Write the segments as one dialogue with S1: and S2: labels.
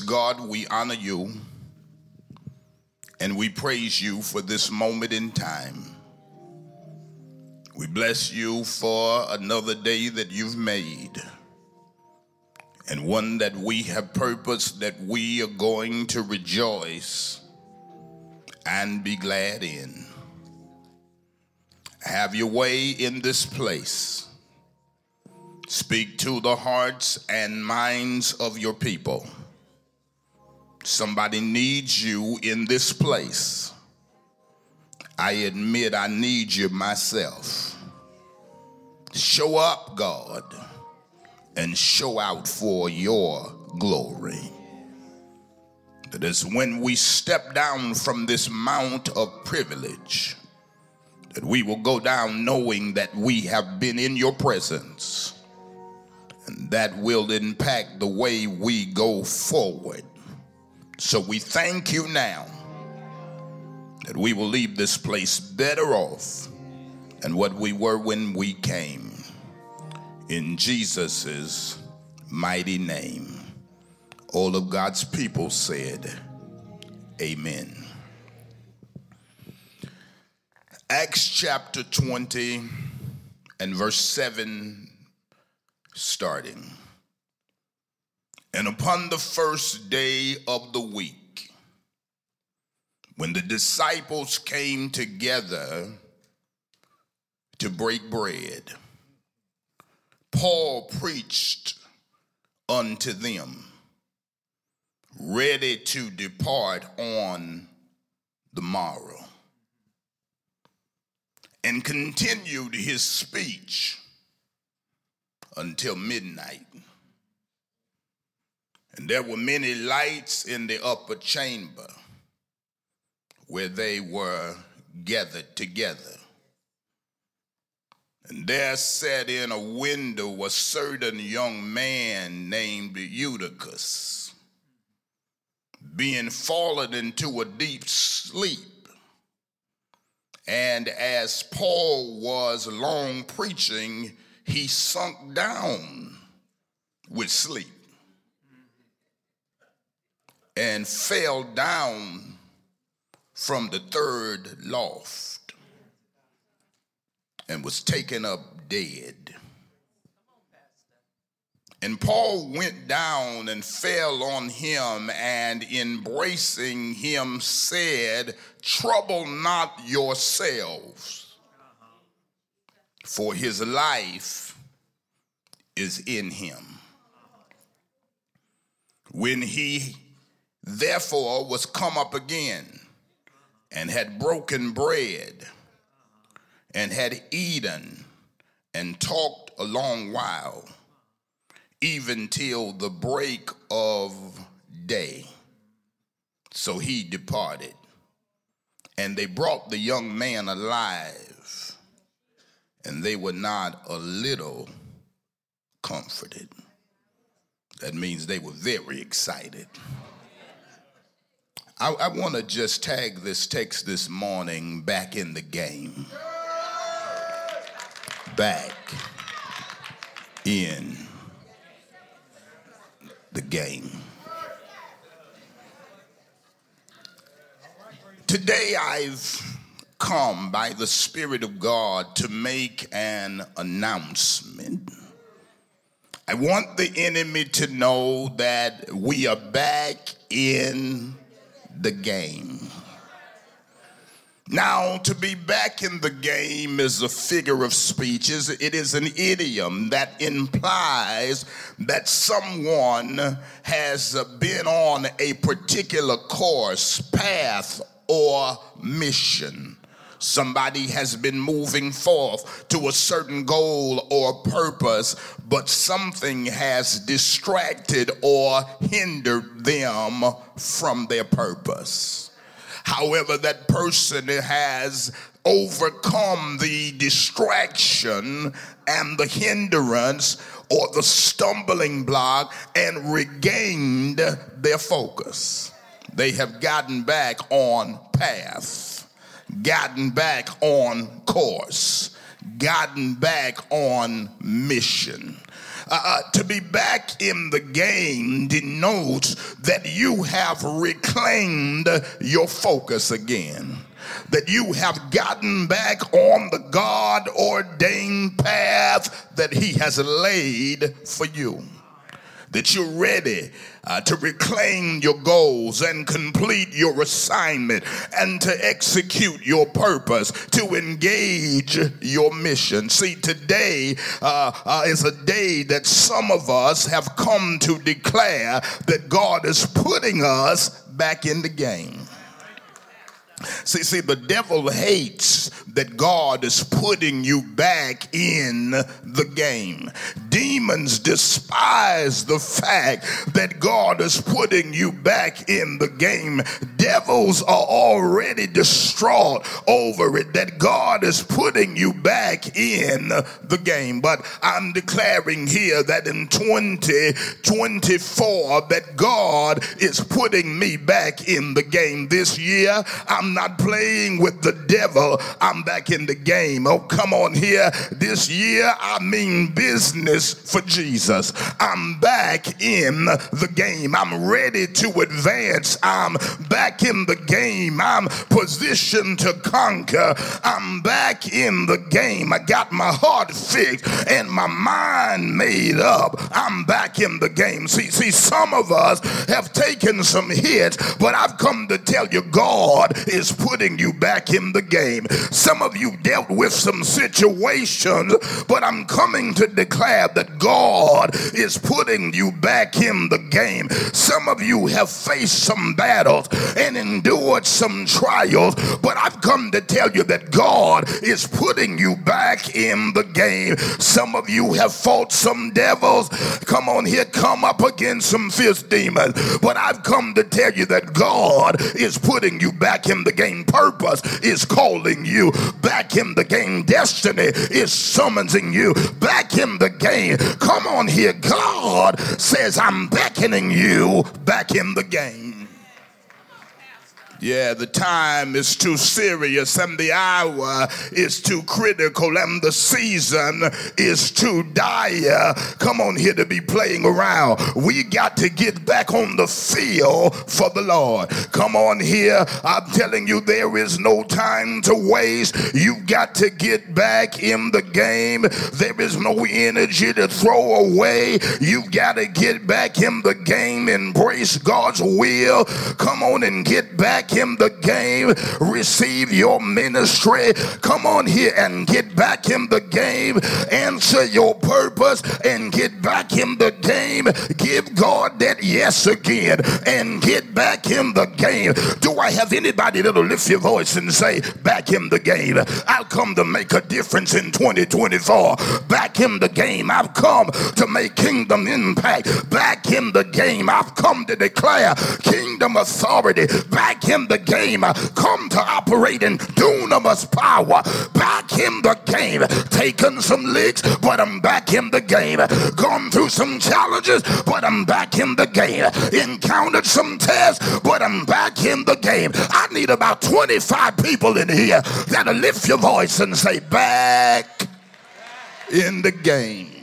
S1: God, we honor you and we praise you for this moment in time. We bless you for another day that you've made and one that we have purposed that we are going to rejoice and be glad in. Have your way in this place. Speak to the hearts and minds of your people. Somebody needs you in this place. I admit I need you myself. Show up, God, and show out for your glory. That is when we step down from this mount of privilege, that we will go down knowing that we have been in your presence, and that will impact the way we go forward. So we thank you now that we will leave this place better off than what we were when we came. In Jesus' mighty name. All of God's people said, Amen. Acts chapter 20 and verse 7 starting. And upon the first day of the week, when the disciples came together to break bread, Paul preached unto them, ready to depart on the morrow, and continued his speech until midnight. And there were many lights in the upper chamber where they were gathered together. And there sat in a window a certain young man named Eutychus, being fallen into a deep sleep. And as Paul was long preaching, he sunk down with sleep and fell down from the third loft and was taken up dead. And Paul went down and fell on him and embracing him said, Trouble not yourselves, for his life is in him. When he therefore was come up again and had broken bread and had eaten and talked a long while, even till the break of day. So he departed. And they brought the young man alive, and they were not a little comforted. That means they were very excited. I, I want to just tag this text this morning back in the game. Back in the game. Today I've come by the Spirit of God to make an announcement. I want the enemy to know that we are back in the game. Now, to be back in the game is a figure of speech. It is an idiom that implies that someone has been on a particular course, path, or mission. Somebody has been moving forth to a certain goal or purpose, but something has distracted or hindered them from their purpose. However, that person has overcome the distraction and the hindrance or the stumbling block and regained their focus. They have gotten back on path gotten back on course, gotten back on mission. uh, to be back in the game denotes that you have reclaimed your focus again that you have gotten back on the God ordained path that He has laid for you. That you're ready uh, to reclaim your goals and complete your assignment and to execute your purpose, to engage your mission. See, today uh, uh, is a day that some of us have come to declare that God is putting us back in the game. See, see, the devil hates that God is putting you back in the game. Demons despise the fact that God is putting you back in the game. Devils are already distraught over it that God is putting you back in the game. But I'm declaring here that in 2024 that God is putting me back in the game. This year, I'm not playing with the devil. I'm back in the game. Oh, come on here. This year, I mean business for Jesus. I'm back in the game. I'm ready to advance. I'm back in the game. I'm positioned to conquer. I'm back in the game. I got my heart fixed and my mind made up. I'm back in the game. See, see, some of us have taken some hits, but I've come to tell you God is putting you back in the game. Some of you dealt with some situations, but I'm coming to declare that God is putting you back in the game. Some of you have faced some battles and endured some trials, but I've come to tell you that God is putting you back in the game. Some of you have fought some devils. Come on here, come up against some fierce demons, but I've come to tell you that God is putting you back in the game. Purpose is calling you back in the game. Destiny is summoning you back in the game. Come on here. God says, I'm beckoning you back in the game. Yeah, the time is too serious and the hour is too critical and the season is too dire. Come on here to be playing around. We got to get back on the field for the Lord. Come on here. I'm telling you, there is no time to waste. You've got to get back in the game. There is no energy to throw away. You've got to get back in the game, embrace God's will. Come on and get back in the game, receive your ministry. Come on here and get back in the game, answer your purpose and get back in the game. Give God that yes again and get back in the game. Do I have anybody that'll lift your voice and say, back in the game? I've come to make a difference in 2024. Back in the game. I've come to make kingdom impact. Back in the game. I've come to declare kingdom authority. Back in the game. Come to operate in dunamis power. Back in the game. Taken some licks, but I'm back in the game. Gone through some challenges, but I'm back in the game. Encountered some tests, but I'm back in the game. I need about 25 people in here that'll lift your voice and say, back in the game.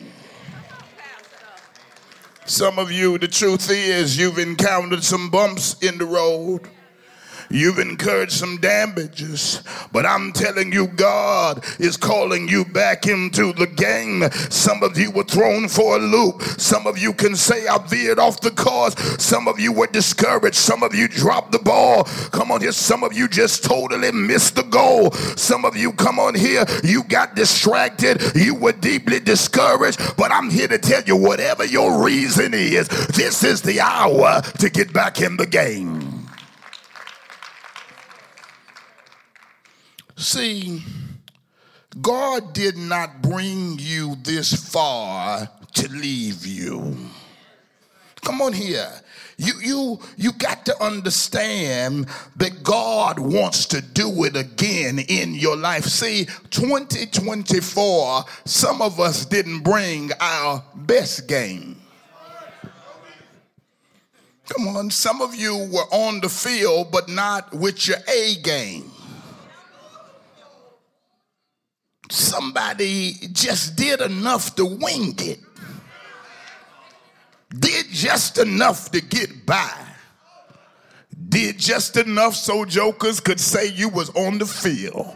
S1: Some of you, the truth is, you've encountered some bumps in the road. You've incurred some damages, but I'm telling you, God is calling you back into the game. Some of you were thrown for a loop. Some of you can say, I veered off the course. Some of you were discouraged. Some of you dropped the ball. Come on here. Some of you just totally missed the goal. Some of you, come on here, you got distracted. You were deeply discouraged. But I'm here to tell you, whatever your reason is, this is the hour to get back in the game. See, God did not bring you this far to leave you. Come on here. You, you, you got to understand that God wants to do it again in your life. See, 2024, some of us didn't bring our best game. Come on, some of you were on the field, but not with your A game. Somebody just did enough to wing it. Did just enough to get by. Did just enough so jokers could say you was on the field.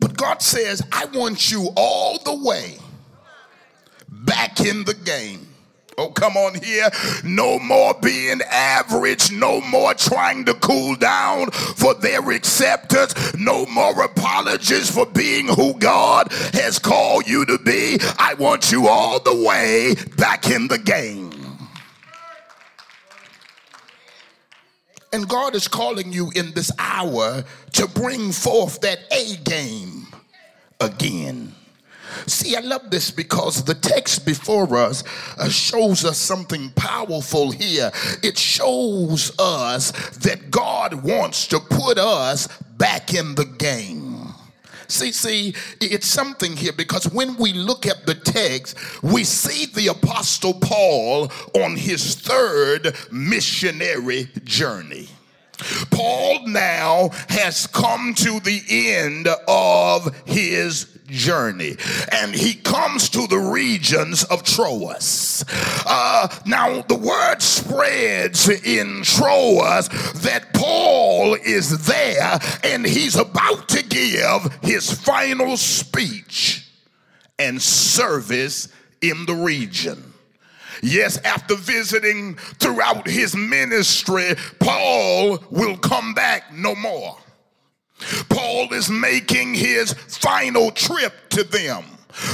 S1: But God says, I want you all the way back in the game. Oh, come on here. No more being average. No more trying to cool down for their acceptance. No more apologies for being who God has called you to be. I want you all the way back in the game. And God is calling you in this hour to bring forth that A game again. See, I love this because the text before us uh, shows us something powerful here. It shows us that God wants to put us back in the game. See, see, it's something here because when we look at the text, we see the Apostle Paul on his third missionary journey. Paul now has come to the end of his journey and he comes to the regions of Troas. Uh, now, the word spreads in Troas that Paul is there and he's about to give his final speech and service in the region. Yes, after visiting throughout his ministry, Paul will come back no more. Paul is making his final trip to them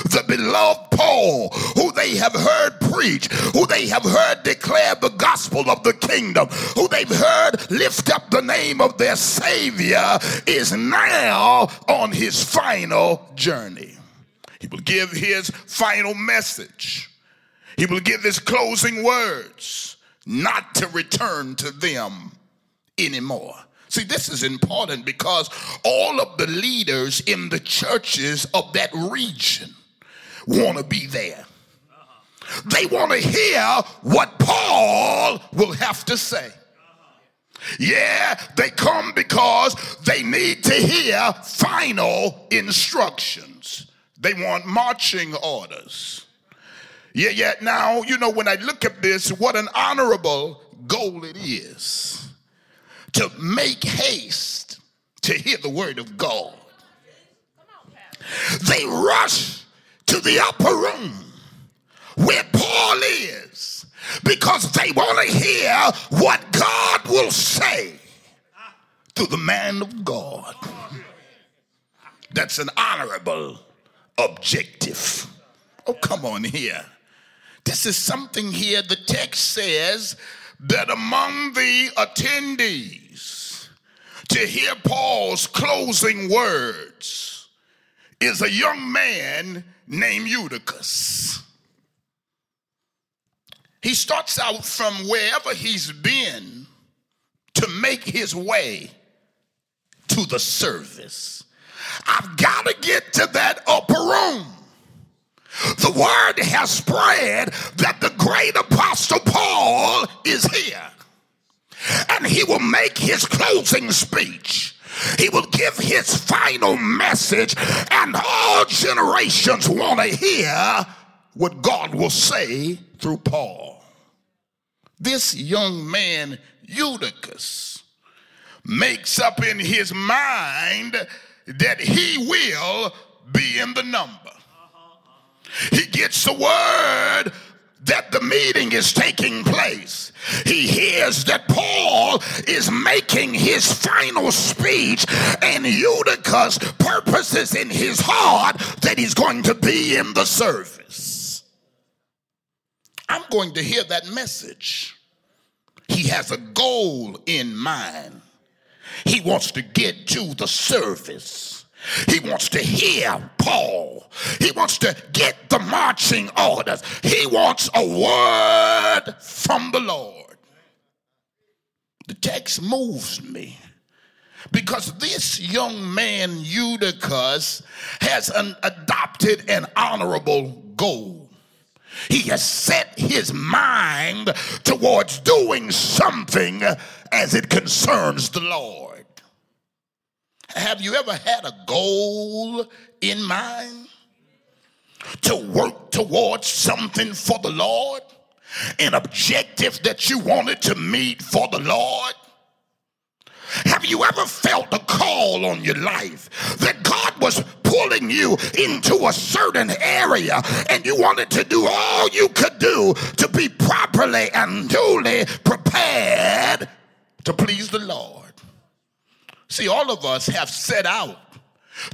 S1: the beloved Paul, who they have heard preach, who they have heard declare the gospel of the kingdom, who they've heard lift up the name of their Savior, is now on his final journey. He will give his final message. He will give his closing words, not to return to them anymore. See, this is important because all of the leaders in the churches of that region want to be there. They want to hear what Paul will have to say. Yeah, they come because they need to hear final instructions. They want marching orders. Yeah, yeah. Now, you know, when I look at this, what an honorable goal it is to make haste to hear the word of God. They rush to the upper room where Paul is because they want to hear what God will say to the man of God. That's an honorable objective. Oh, come on here. This is something here the text says that among the attendees to hear Paul's closing words is a young man named Eutychus. He starts out from wherever he's been to make his way to the service. I've got to get to that upper room. The word has spread that the great apostle Paul he will make his closing speech. He will give his final message, and all generations want to hear what God will say through Paul. This young man, Eutychus, makes up in his mind that he will be in the number. He gets the word that the meeting is taking place. He hears that Paul is making his final speech, and Eutychus purposes in his heart that he's going to be in the service. I'm going to hear that message. He has a goal in mind. He wants to get to the service. He wants to hear Paul. He wants to get the marching orders. He wants a word from the Lord. The text moves me because this young man, Eutychus, has an, adopted an honorable goal. He has set his mind towards doing something as it concerns the Lord. Have you ever had a goal in mind? to work towards something for the Lord? An objective that you wanted to meet for the Lord? Have you ever felt a call on your life that God was pulling you into a certain area and you wanted to do all you could do to be properly and duly prepared to please the Lord? See, all of us have set out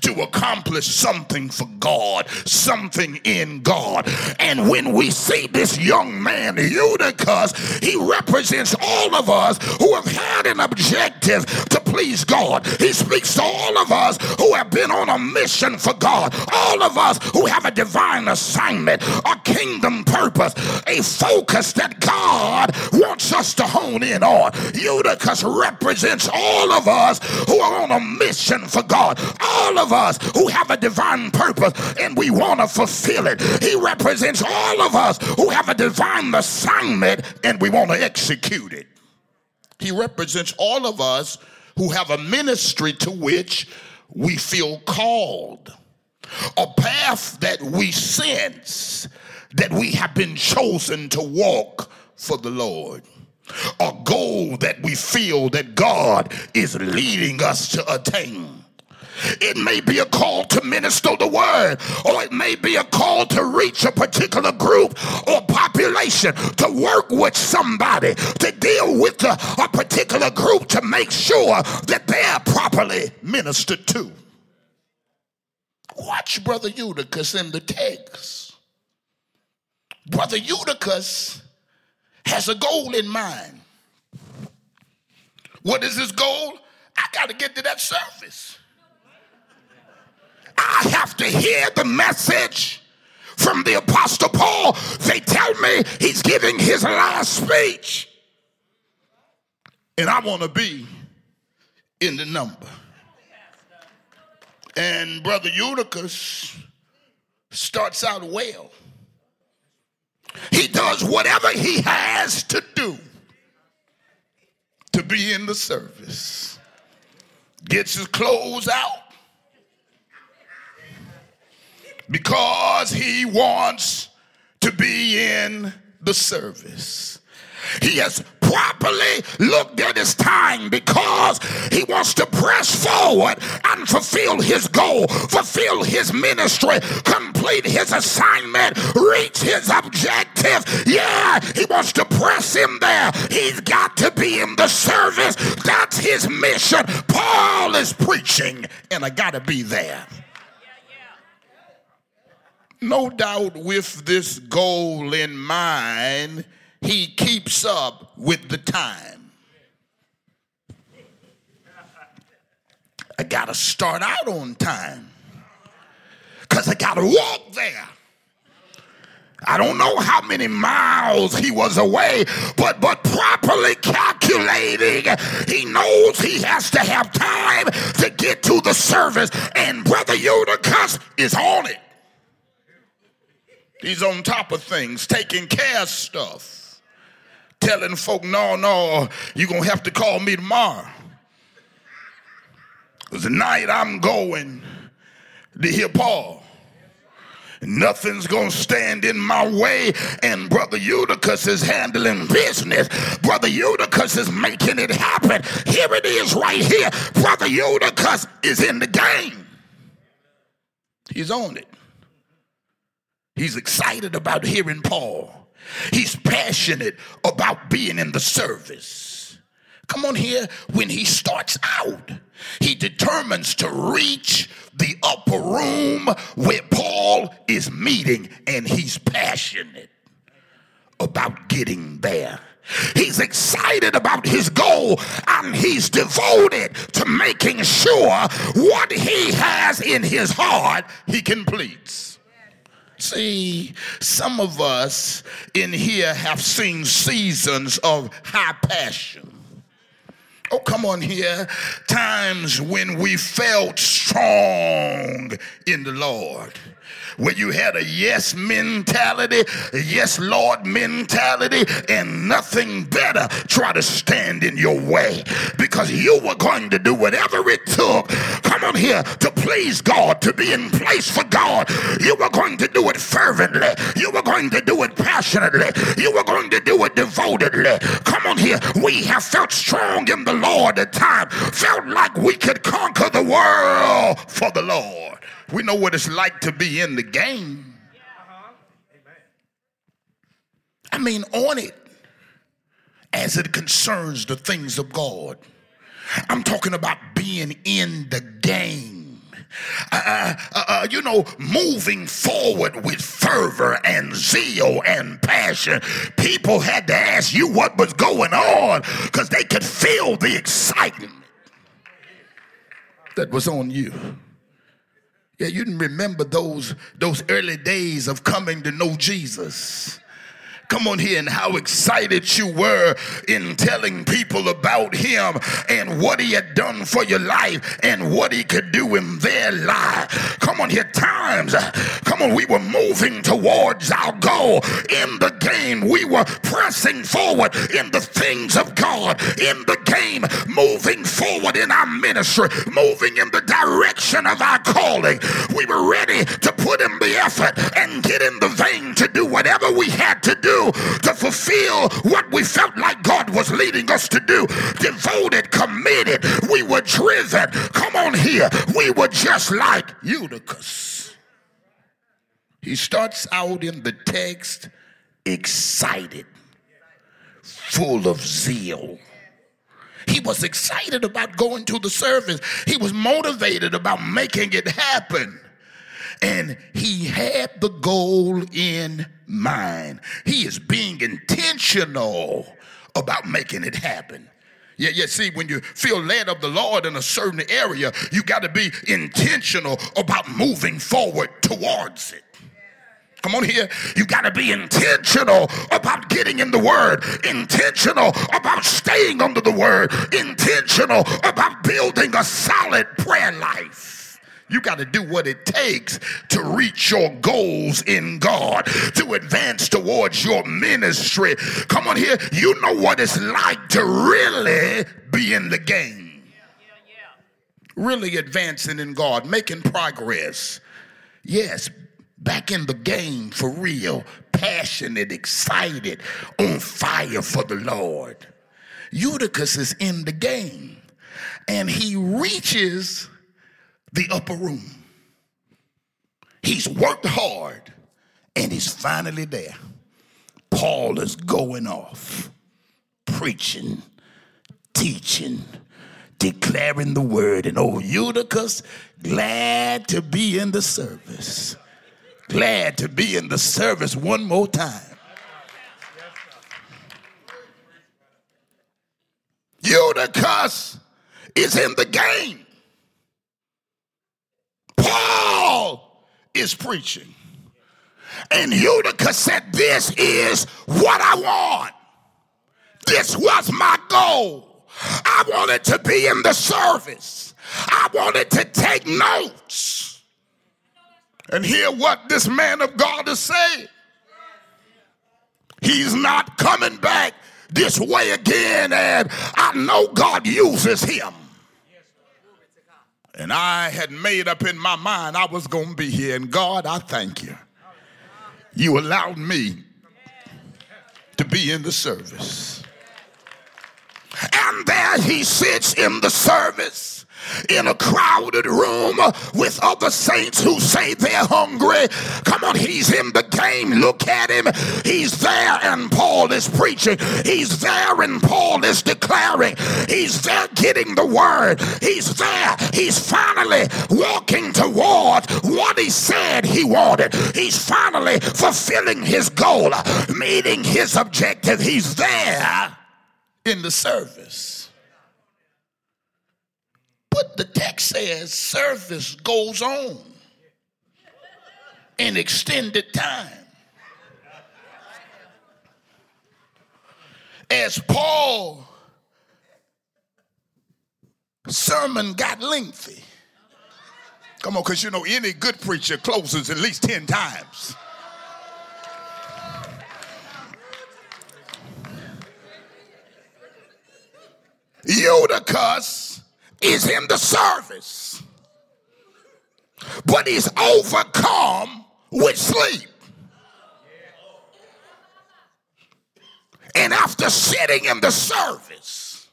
S1: to accomplish something for God, something in God. And when we see this young man, Eutychus, he represents all of us who have had an objective to please God. He speaks to all of us who have been on a mission for God, all of us who have a divine assignment, a kingdom purpose, a focus that God wants us to hone in on. Eutychus represents all of us who are on a mission for God. All all of us who have a divine purpose and we want to fulfill it. He represents all of us who have a divine assignment and we want to execute it. He represents all of us who have a ministry to which we feel called, a path that we sense that we have been chosen to walk for the Lord a goal that we feel that God is leading us to attain. It may be a call to minister the word, or it may be a call to reach a particular group or population, to work with somebody, to deal with a, a particular group to make sure that they're properly ministered to. Watch Brother Eutychus in the text. Brother Eutychus has a goal in mind. What is his goal? I got to get to that surface. I have to hear the message from the Apostle Paul. They tell me he's giving his last speech. And I want to be in the number. And Brother Eutychus starts out well. He does whatever he has to do to be in the service. Gets his clothes out because he wants to be in the service. He has properly looked at his time because he wants to press forward and fulfill his goal, fulfill his ministry, complete his assignment, reach his objective. Yeah, he wants to press him there. He's got to be in the service. That's his mission. Paul is preaching, and I got to be there no doubt with this goal in mind, he keeps up with the time. I got to start out on time because I got to walk there. I don't know how many miles he was away, but but properly calculating, he knows he has to have time to get to the service. And Brother Eutychus is on it. He's on top of things, taking care of stuff, telling folk, no, no, you're going to have to call me tomorrow. Because tonight I'm going to hear Paul. Nothing's gonna stand in my way, and Brother Eutychus is handling business. Brother Eutychus is making it happen. Here it is, right here. Brother Eutychus is in the game. He's on it. He's excited about hearing Paul. He's passionate about being in the service. Come on here, when he starts out, he determines to reach the upper room where Paul is meeting, and he's passionate about getting there. He's excited about his goal and he's devoted to making sure what he has in his heart he completes. See, some of us in here have seen seasons of high passion. Oh, come on here. Times when we felt strong in the Lord. Where you had a yes mentality, yes Lord mentality, and nothing better try to stand in your way because you were going to do whatever it took. Come on here to please God, to be in place for God. You were going to do it fervently. You were going to do it passionately. You were going to do it devotedly. Come on here. We have felt strong in the Lord at times, felt like we could conquer the world for the Lord. We know what it's like to be in the game. I mean, on it as it concerns the things of God. I'm talking about being in the game. Uh, uh, uh, you know, moving forward with fervor and zeal and passion. People had to ask you what was going on because they could feel the excitement that was on you. Yeah, you remember those those early days of coming to know Jesus. Come on here, and how excited you were in telling people about him and what he had done for your life and what he could do in their life. Come on here, times. Come on, we were moving towards our goal in the game. We were pressing forward in the things of God, in the game, moving forward in our ministry, moving in the direction of our calling. We were ready to put in the effort and get in the vein to do whatever we had to do to fulfill what we felt like God was leading us to do. Devoted, committed. We were driven. Come on here. We were just like Eutychus. He starts out in the text excited, full of zeal. He was excited about going to the service. He was motivated about making it happen and he had the goal in mind. He is being intentional about making it happen. Yeah, yeah. See, when you feel led of the Lord in a certain area, you got to be intentional about moving forward towards it. Come on here. You got to be intentional about getting in the word, intentional about staying under the word, intentional about building a solid prayer life. You got to do what it takes to reach your goals in God, to advance towards your ministry. Come on here. You know what it's like to really be in the game. Really advancing in God, making progress. Yes, back in the game for real, passionate, excited, on fire for the Lord. Eutychus is in the game and he reaches the upper room. He's worked hard and he's finally there. Paul is going off, preaching, teaching, declaring the word. And oh, Eutychus, glad to be in the service. Glad to be in the service one more time. Eutychus is in the game. Paul is preaching. And Eutychus said, This is what I want. This was my goal. I wanted to be in the service. I wanted to take notes and hear what this man of God is saying. He's not coming back this way again, and I know God uses him. And I had made up in my mind I was going to be here. And God, I thank you. You allowed me to be in the service. And there he sits in the service in a crowded room with other saints who say they're hungry. Come on, he's in the game. Look at him. He's there and Paul is preaching. He's there and Paul is declaring. He's there getting the word. He's there. He's finally walking toward what he said he wanted. He's finally fulfilling his goal, meeting his objective. He's there in the service. But the says service goes on in extended time. As Paul sermon got lengthy, Come on, because you know any good preacher closes at least 10 times. Eutychus is in the service, but he's overcome with sleep. And after sitting in the service,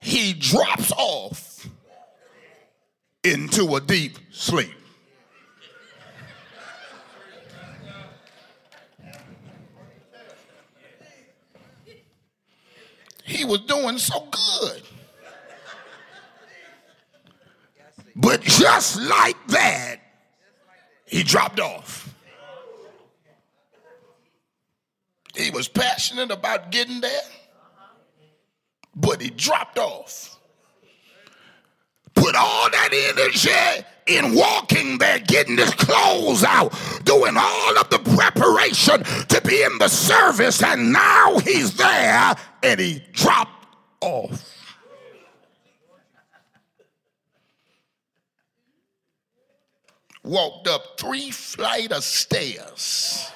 S1: he drops off into a deep sleep. He was doing so good. But just like that, he dropped off. He was passionate about getting there, but he dropped off. Put all that energy in walking there, getting his clothes out, doing all of the preparation to be in the service, and now he's there and he dropped off. Walked up three flight of stairs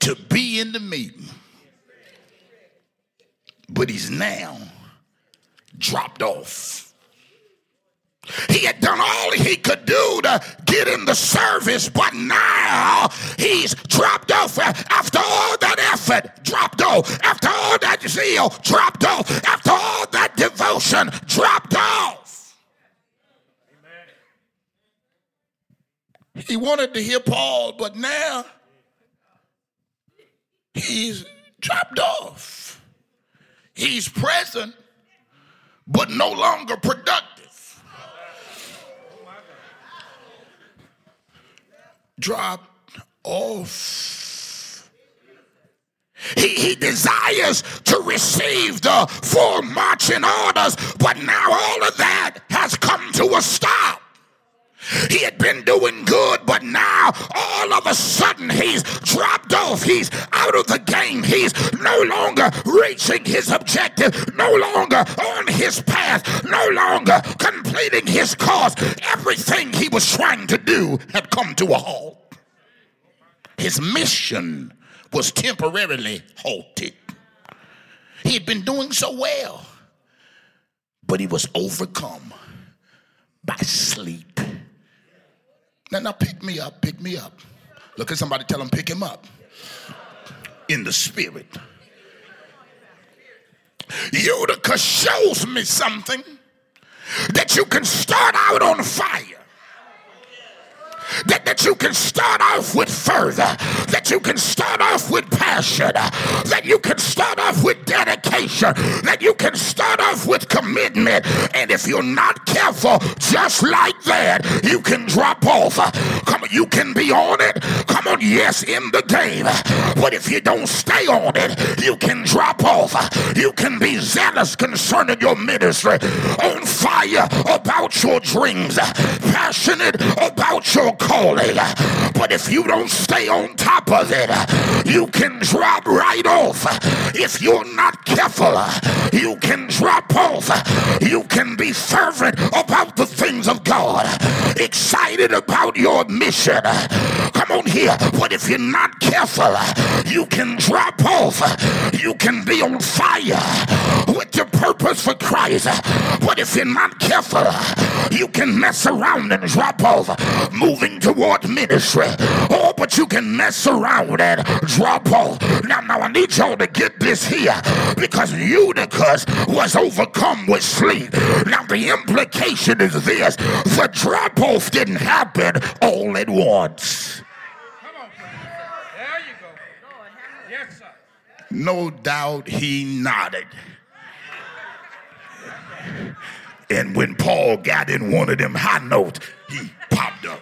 S1: to be in the meeting. But he's now dropped off. He had done all he could do to get in the service, but now he's dropped off. After all that effort, dropped off. After all that zeal, dropped off. After all that devotion, dropped off. Amen. He wanted to hear Paul, but now he's dropped off. He's present, but no longer productive. Dropped off. He, he desires to receive the full marching orders, but now all of that has come to a stop. He had been doing good, but now all of a sudden he's dropped off. He's out of the game. He's no longer reaching his objective, no longer on his path, no longer completing his cause. Everything he was trying to do had come to a halt. His mission was temporarily halted. He had been doing so well, but he was overcome by sleep. Now, now pick me up, pick me up. Look at somebody, tell him, pick him up. In the spirit. Eutychus shows me something that you can start out on fire that, that you can start off with fervor, that you can start off with passion, that you can start off with dedication, that you can start off with commitment. And if you're not careful, just like that, you can drop off. Come on, you can be on it. Come on, yes, in the game. But if you don't stay on it, you can drop off. You can be zealous concerning your ministry, on fire about your dreams, passionate about your calling. But if you don't stay on top of it, you can drop right off. If you're not careful, you can drop off. You can be fervent about the things of God, excited about your mission. Come on here. But if you're not careful, you can drop off. You can be on fire with your purpose for Christ. But if you're not careful, you can mess around and drop off, moving toward ministry. Oh, but you can mess around and drop off. Now, now I need y'all to get this here because Eutychus was overcome with sleep. Now, the implication is this the drop off didn't happen all at once. There you go it has no doubt he nodded. And when Paul got in one of them high notes, he popped up.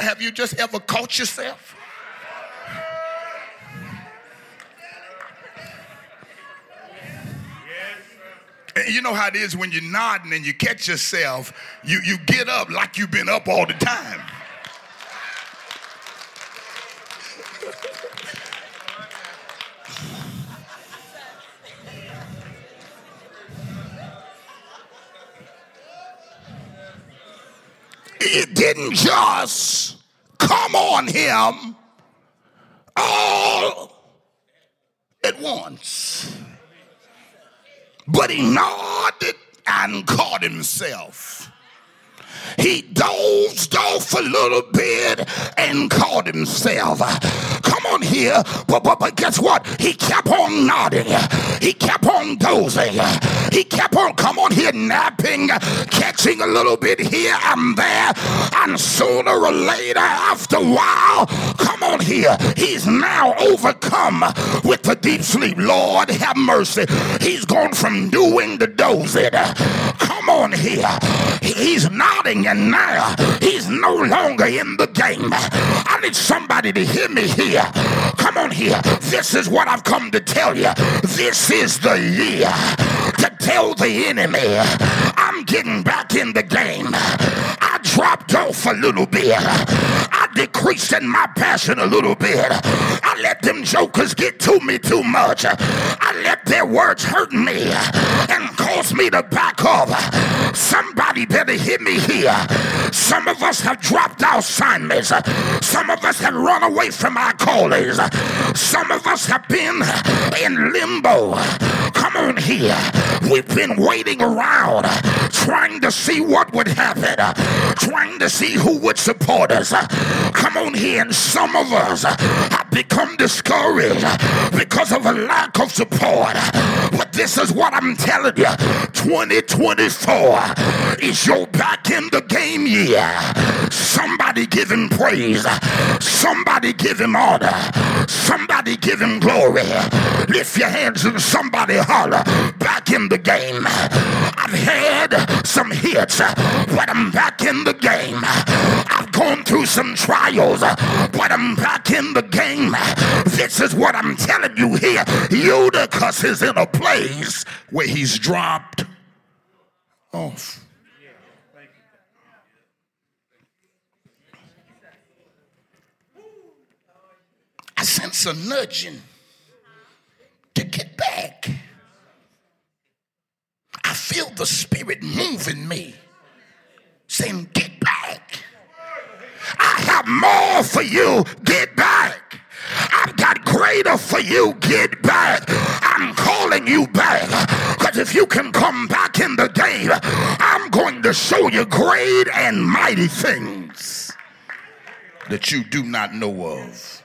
S1: Have you just ever caught yourself? You know how it is when you're nodding and you catch yourself, you, you get up like you've been up all the time. It didn't just come on him all at once, but he nodded and caught himself. He dozed off a little bit and caught himself. Come on here, but, but, but guess what? He kept on nodding. He kept on dozing. He kept on, come on here, napping, catching a little bit here and there. And sooner or later, after a while, come on here, he's now overcome with the deep sleep. Lord, have mercy. He's gone from doing to dozing. Come on here. He's nodding and now he's no longer in the game. I need somebody to hear me here. Come on here. This is what I've come to tell you. This is the year to tell the enemy I'm getting back in the game. I dropped off a little bit. I decreased in my passion a little bit. I let them jokers get to me too much. I let their words hurt me and cause me to back up. Somebody better hit me here. Some of us have dropped our assignments. Some of us have run away from our callings. Some of us have been in limbo. Come on here. We've been waiting around trying to see what would happen, trying to see who would support us. Come on here. And some of us have become discouraged because of a lack of support. This is what I'm telling you 2024 is your back in the game year. Somebody give him praise. Somebody give him honor. Somebody give him glory. Lift your hands and somebody holler. Back in the game. I've had some hits, but I'm back in the game. I've gone through some trials, but I'm back in the game. This is what I'm telling you here. Eutychus is in a place where he's dropped off. I sense a nudging to get back. I feel the spirit moving me, saying, Get back. I have more for you. Get back. I've got greater for you. Get back. I'm calling you back. Because if you can come back in the game, I'm going to show you great and mighty things that you do not know of.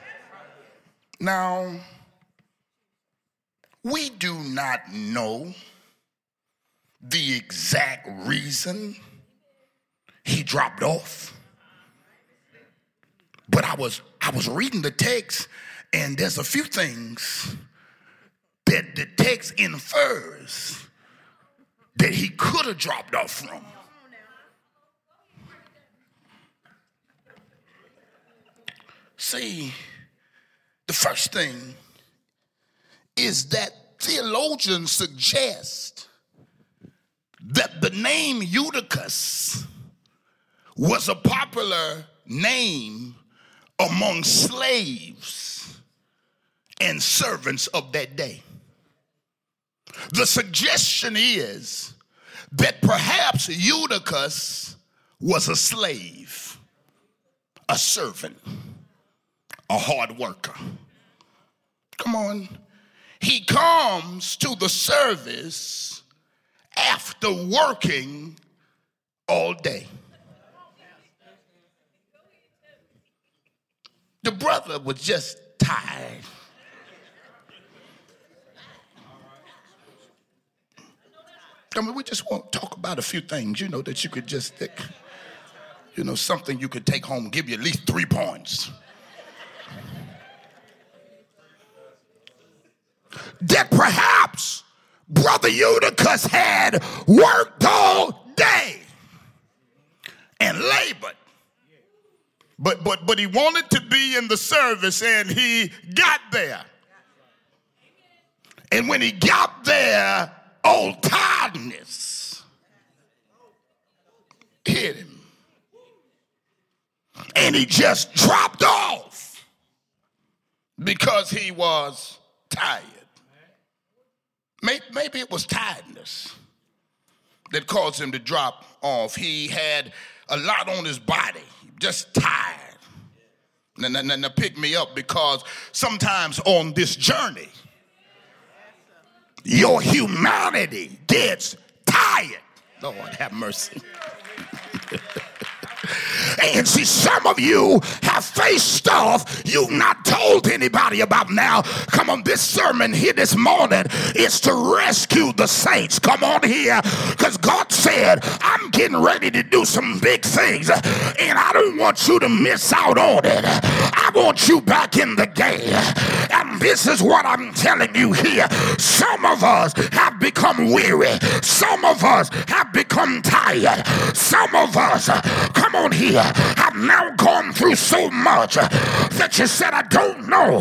S1: Now, we do not know the exact reason he dropped off. But I was I was reading the text and there's a few things that the text infers that he could have dropped off from. See, the first thing is that theologians suggest that the name Eutychus was a popular name among slaves and servants of that day. The suggestion is that perhaps Eutychus was a slave, a servant a hard worker. Come on. He comes to the service after working all day. The brother was just tired. I mean, we just want to talk about a few things, you know, that you could just, stick. you know, something you could take home, give you at least three points. that perhaps Brother Eutychus had worked all day and labored. But but but he wanted to be in the service and he got there. And when he got there, old tiredness hit him. And he just dropped off because he was tired. Maybe it was tiredness. that caused him to drop off. He had a lot on his body, just tired. Now, now, now pick me up because sometimes on this journey, your humanity gets tired. Lord, have mercy. And see, some of you have faced stuff you've not told anybody about now. Come on, this sermon here this morning is to rescue the saints. Come on here, because God said, I'm getting ready to do some big things, and I don't want you to miss out on it. I want you back in the game. This is what I'm telling you here. Some of us have become weary, some of us have become tired, some of us, come on here, have now gone through so much that you said, I don't know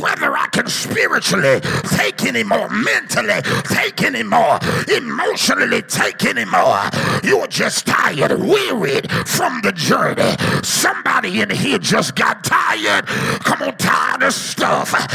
S1: whether I can spiritually take anymore, mentally take anymore, emotionally take anymore. You're just tired, wearied from the journey. Somebody in here just got tired. Come on, tired of stuff,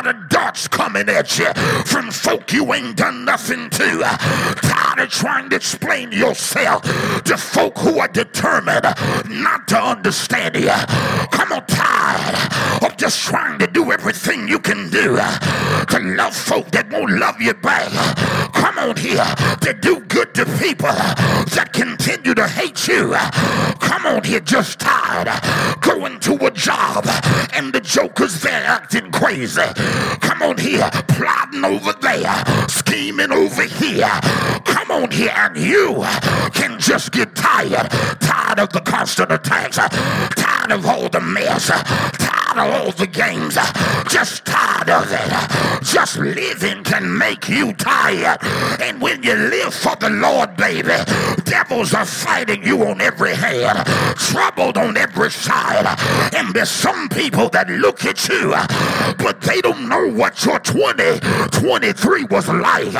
S1: tired of darts coming at you from folk you ain't done nothing to, tired of trying to explain yourself to folk who are determined not to understand you. Come on, tired of just trying to do everything you can do to love folk that won't love you back. Come on here to do good to people that continue to hate you. Come on here, just tired going to a job and the jokers there acting crazy. Come on here, plotting over there, scheming over here. Come on here, and you can just get tired, tired of the constant attacks, tired of all the mess, tired of all the games, just tired of it. Just living can make you tired. And when you live for the Lord, baby, devils are fighting you on every hand, troubled on every side. And there's some people that look at you, but they don't know what your 2023 was like.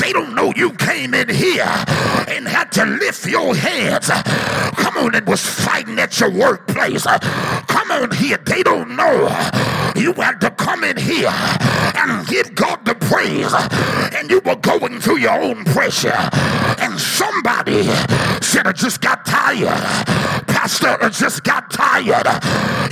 S1: They don't know you came in here and had to lift your hands. Come on, and was fighting at your workplace. Come on here. They don't know you had to come in here and give God the praise. And you were going through your own pressure. And somebody said, I just got tired. Pastor, I just got tired.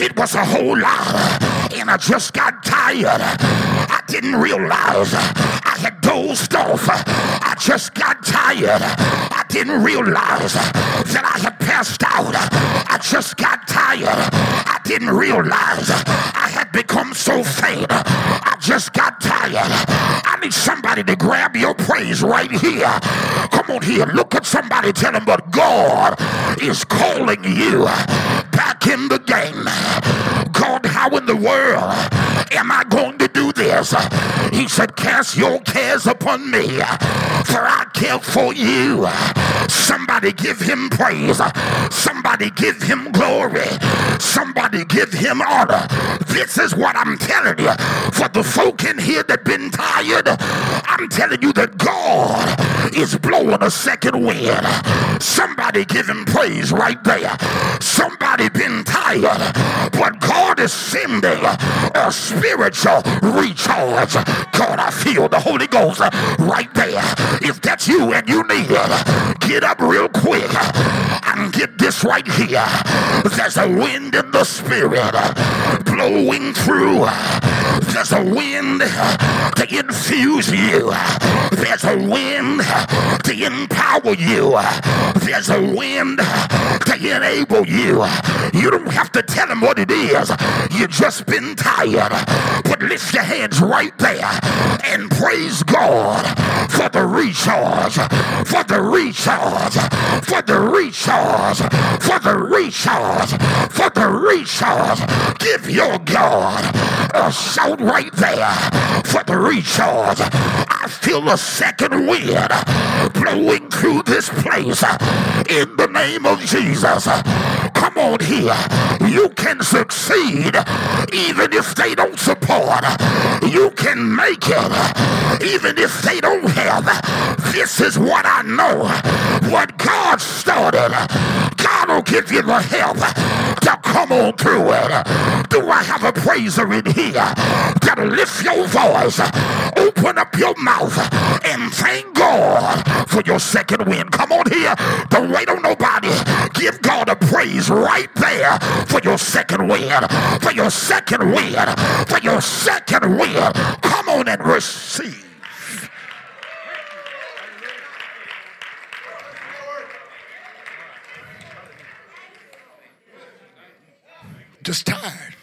S1: It was a whole lot. And I just got tired. I didn't realize I had dozed off. I just got tired. I didn't realize that I had passed out. I just got tired. I didn't realize I had become so faint. I just got tired. I need somebody to grab your praise right here. Come on here. Look at somebody. Tell them, but God is calling you back in the game. How in the world this? He said, Cast your cares upon me, for I care for you. Somebody give him praise. Somebody give him glory. Somebody give him honor. This is what I'm telling you. For the folk in here that been tired, I'm telling you that God is blowing a second wind. Somebody give him praise right there. Somebody been tired, but God is sending a spiritual recharge. God, I feel the Holy Ghost right there. If that's you and you need it, get up real quick and get this right here. There's a wind in the spirit blowing through. There's a wind to infuse you. There's a wind to empower you. There's a wind to enable you. You don't have to tell him what it is. You just been tired. But lift your hands right there and praise God for the recharge, for the recharge, for the recharge, for the recharge, for the recharge. Give your God a shout right there for the recharge. I feel a second wind blowing through this place in the name of Jesus. Come on here. You can succeed even if they don't support. You can make it even if they don't have. This is what I know. What God started, God will give you the help to come on through it. Do I have a praiser in here? Gotta lift your voice, open up your mouth, and thank God for your second wind. Come on here. Don't wait on nobody. Give God a praise right there for your second wind. For your second wind. For your second wind. Come on and receive. Just tired.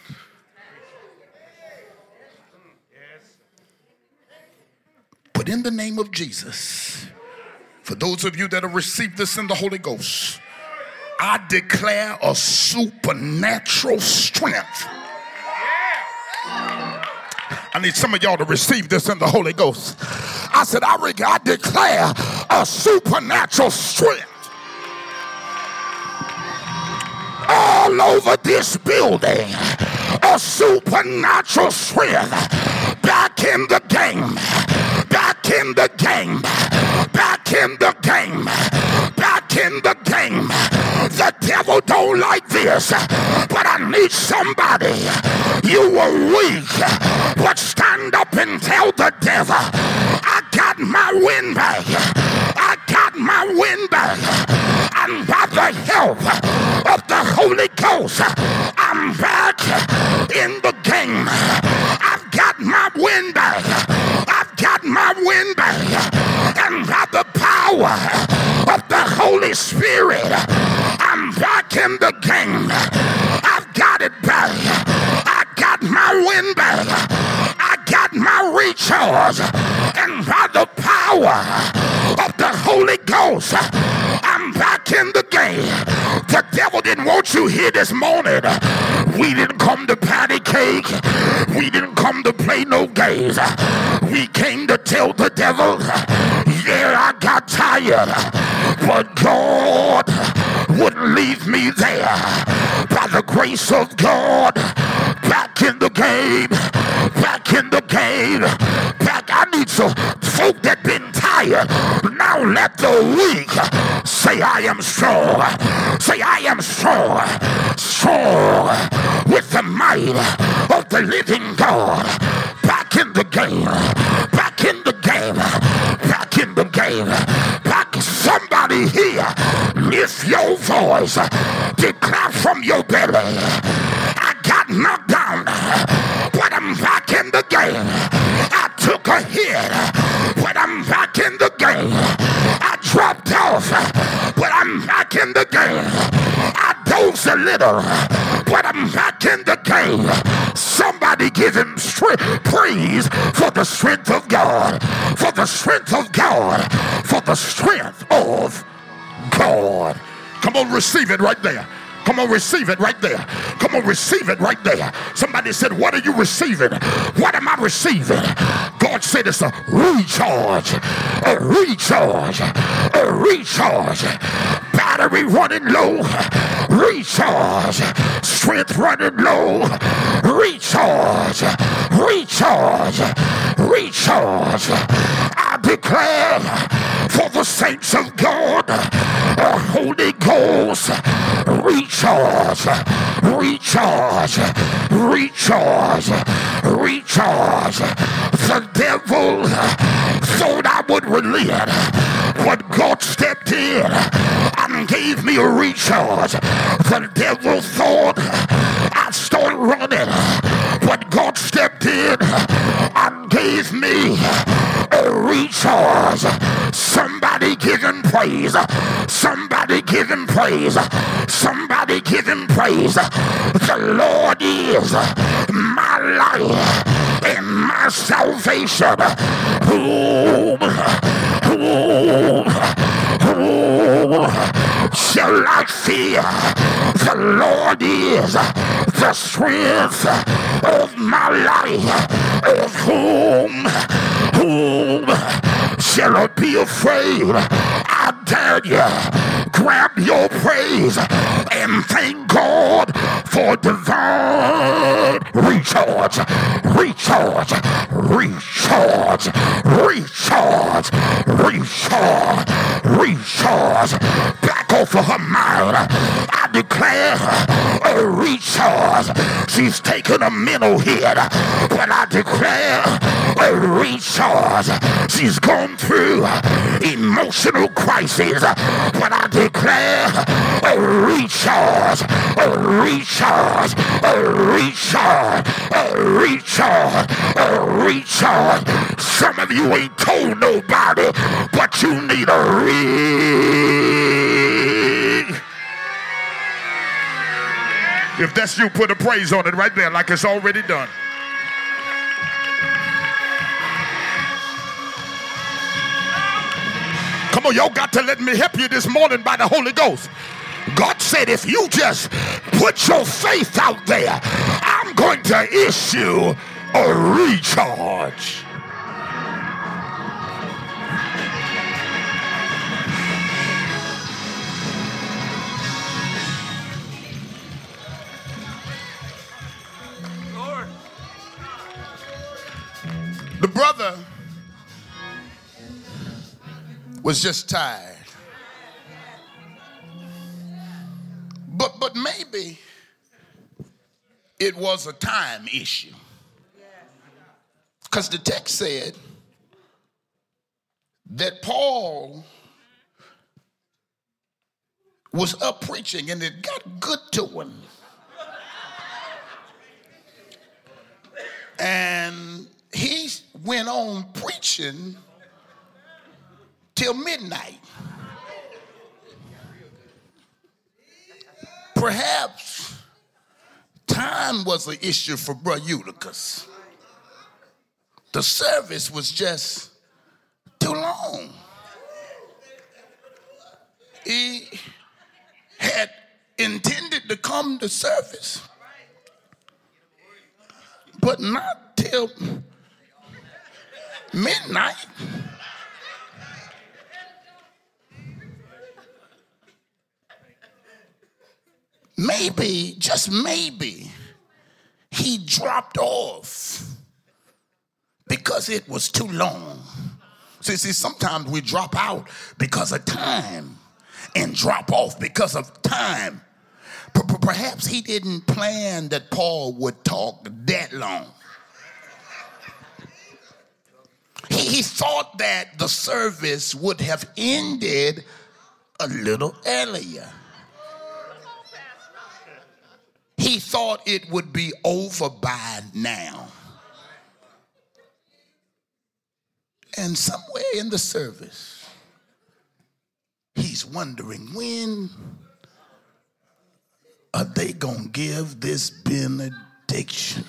S1: But in the name of Jesus, for those of you that have received this in the Holy Ghost, I declare a supernatural strength. I need some of y'all to receive this in the Holy Ghost. I said, I, I declare a supernatural strength all over this building. A supernatural strength back in the game back in the game, back in the game, back in the game. The devil don't like this, but I need somebody. You were weak, but stand up and tell the devil, I got my wind back. I got my wind back. By the help of the Holy Ghost, I'm back in the game. I've got my wind back. I've got my wind back. And by the power of the Holy Spirit, I'm back in the game. I've got it back. I got my wind back. My recharge. And by the power of the Holy Ghost, I'm back in the game. The devil didn't want you here this morning. We didn't come to patty cake. We didn't come to play no games. We came to tell the devil, yeah, I got tired. But God wouldn't leave me there. By the grace of God, back in the game, back in the game, back. I need some folk that been tired. Now let the weak say, I am strong. Say, I am strong. Strong with the might of the living God. Back in the game. Back in the game. Back in the game. Back. Somebody here, lift your voice. Declare from your belly. Got knocked down, but I'm back in the game. I took a hit, but I'm back in the game. I dropped off, but I'm back in the game. I dozed a little, but I'm back in the game. Somebody give him strength, praise for the strength of God, for the strength of God, for the strength of God. Come on, receive it right there. Come on, receive it right there. Come on, receive it right there. Somebody said, What are you receiving? What am I receiving? God said it's a recharge, a recharge, a recharge. Battery running low, recharge. Strength running low, recharge, recharge, recharge. I declare for the saints of God, a Holy Ghost, recharge, recharge, recharge, recharge. The devil thought I would relent, but God stepped in and gave me a recharge. The devil thought I'd start running, but God stepped in gave me a recharge. Somebody give him praise. Somebody give him praise. Somebody give him praise. The Lord is my life and my salvation. Whom, whom, whom shall I fear? The Lord is the strength of my life. Of whom, whom shall I be afraid? I dare you, grab your praise and thank God for divine recharge, recharge, recharge, recharge, recharge, recharge. Back off of her mind. I declare a recharge. She's taking a mental hit, but I declare a recharge. She's gone through emotional crises, but I declare a recharge, a recharge, a recharge, a recharge, a recharge. Some of you ain't told nobody, but you need a re. If that's you, put a praise on it right there, like it's already done. Come on, y'all got to let me help you this morning by the Holy Ghost. God said, if you just put your faith out there, I'm going to issue a recharge. The brother was just tired. But but maybe it was a time issue. Because the text said that Paul was up preaching and it got good to him. And he went on preaching till midnight. Perhaps time was an issue for Brother Eutychus. The service was just too long. He had intended to come to service, but not till midnight. Maybe, just maybe, he dropped off because it was too long. See, see, sometimes we drop out because of time and drop off because of time. Perhaps he didn't plan that Paul would talk that long. He, he thought that the service would have ended a little earlier. He thought it would be over by now. And somewhere in the service, he's wondering when are they going to give this benediction?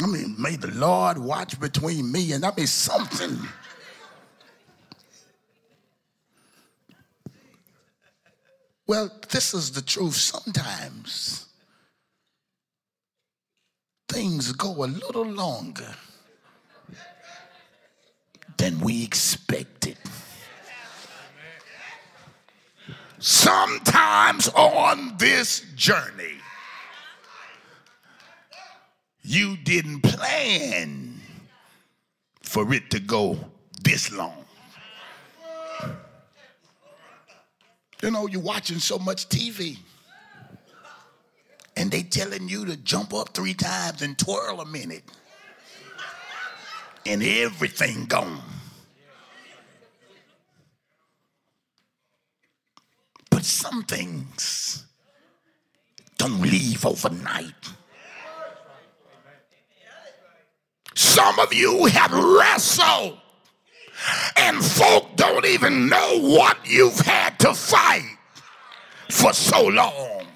S1: I mean, may the Lord watch between me and I mean something. Well, this is the truth. Sometimes things go a little longer than we expected. Sometimes on this journey, you didn't plan for it to go this long. You know, you're watching so much TV. And they telling you to jump up three times and twirl a minute. And everything gone. But some things don't leave overnight. Some of you have wrestled, and folk don't even know what you've had to fight for so long.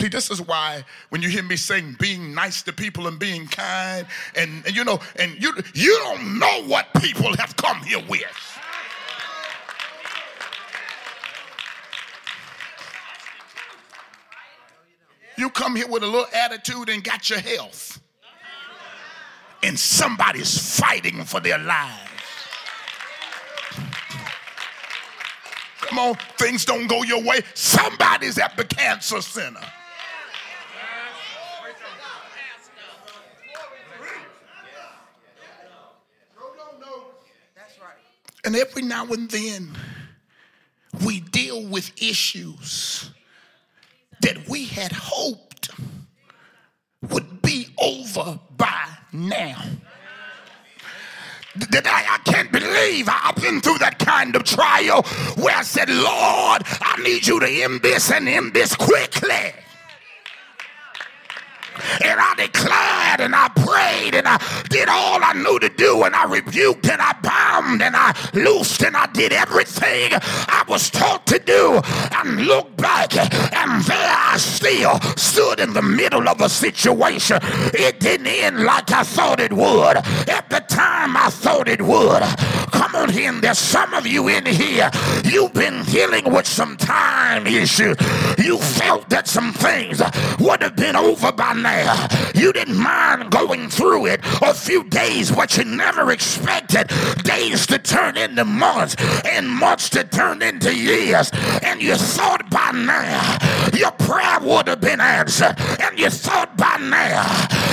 S1: See, this is why when you hear me saying being nice to people and being kind, and, and you know, and you you don't know what people have come here with. You come here with a little attitude and got your health. And somebody's fighting for their lives. Come on, things don't go your way. Somebody's at the cancer center. And every now and then, we deal with issues that we had hoped would be over by now. That I, I can't believe I've been through that kind of trial where I said, Lord, I need you to end this and end this quickly. And I declared and I prayed and I did all I knew to do and I rebuked and I bound and I loosed and I did everything I was taught to do and looked back and there I still stood in the middle of a situation. It didn't end like I thought it would. At the time I thought it would. Come on in. There's some of you in here. You've been dealing with some time issues. You felt that some things would have been over by now there. You didn't mind going through it a few days, but you never expected days to turn into months and months to turn into years. And you thought by now your prayer would have been answered. And you thought by now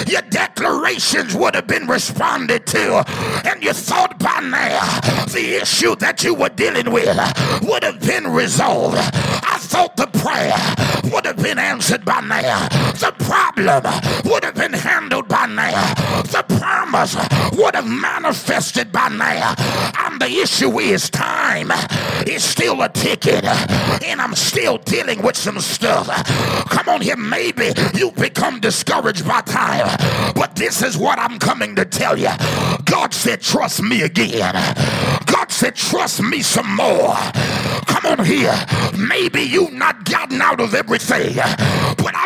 S1: your declarations would have been responded to. And you thought by now the issue that you were dealing with would have been resolved. I thought the prayer would have been answered by now. The problem would have been handled by now. The promise would have manifested by now. And the issue is time is still a ticket. And I'm still dealing with some stuff. Come on here, maybe you become discouraged by time. But this is what I'm coming to tell you. God said, trust me again. God said, trust me some more. Come on here. Maybe you've not gotten out of everything, but I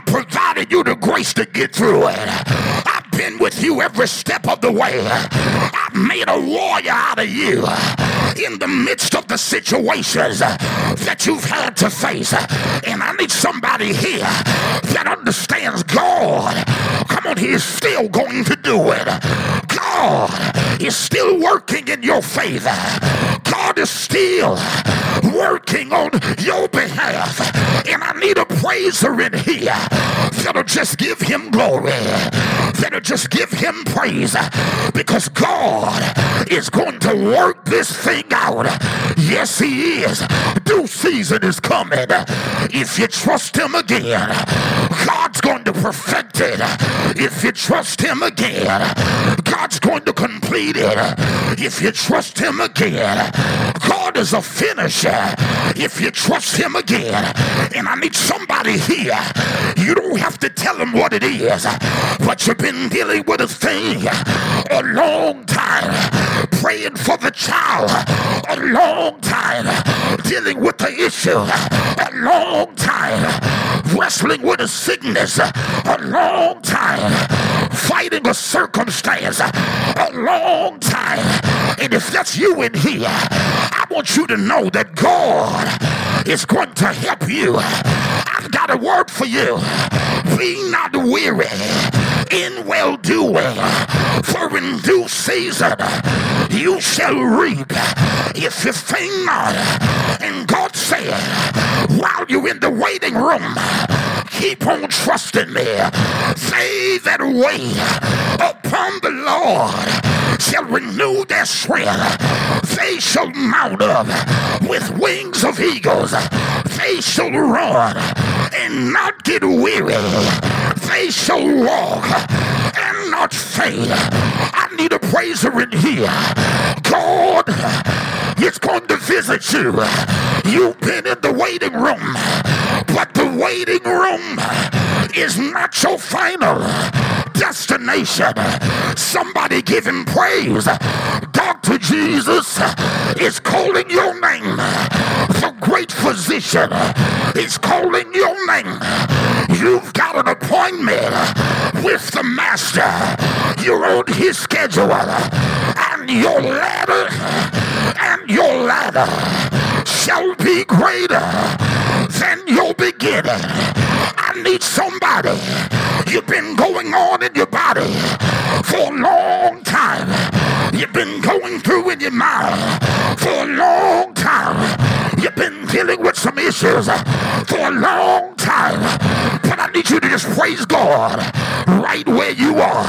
S1: you the grace to get through it. I've been with you every step of the way. I've made a warrior out of you in the midst of the situations that you've had to face. And I need somebody here that understands God. Come on, He is still going to do it. God is still working in your favor. Is still working on your behalf. And I need a praiser in here that'll just give him glory, that'll just give him praise because God is going to work this thing out. Yes, he is. Due season is coming. If you trust him again, God's going to perfect it. If you trust him again, God's going to complete it. If you trust him again, God is a finisher. If you trust him again, and I need somebody here, you don't have to tell him what it is, but you've been dealing with a thing a long time, praying for the child, a long time, dealing with the issue, a long time, wrestling with a sickness, a long time, fighting a circumstance, a long time. And if that's you in here, I want you to know that God is going to help you. I've got a word for you. Be not weary in well doing, for in due season you shall reap if you faint not. And God said, while you're in the waiting room, keep on trusting me. They that wait upon the Lord shall renew their strength. They shall mount up with wings of eagles. They shall run and not get weary. They shall walk and not faint. I need a praiser in here. God is going to visit you. You've been in the waiting room, but the waiting room is not your final destination. Somebody give him praise. Dr. Jesus is calling your name. The great physician is calling your name. You've got an appointment with the master. You're on his schedule. And your ladder and your ladder shall be greater than your beginning. I need somebody. You've been going on in your body for a long time. You've been going through in your mind for a long time. You've been dealing with some issues for a long time. But I need you to just praise God right where you are.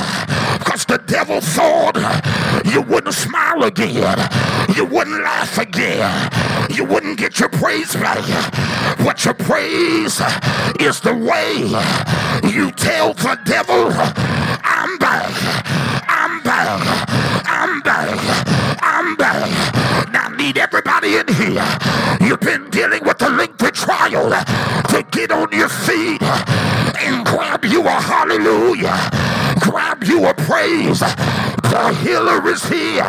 S1: The devil thought you wouldn't smile again, you wouldn't laugh again, you wouldn't get your praise back. But your praise is the way. You tell the devil, I'm back, I'm back, I'm back, I'm back. Need everybody in here. You've been dealing with the lengthy trial to get on your feet and grab you a hallelujah, grab you a praise. The healer is here.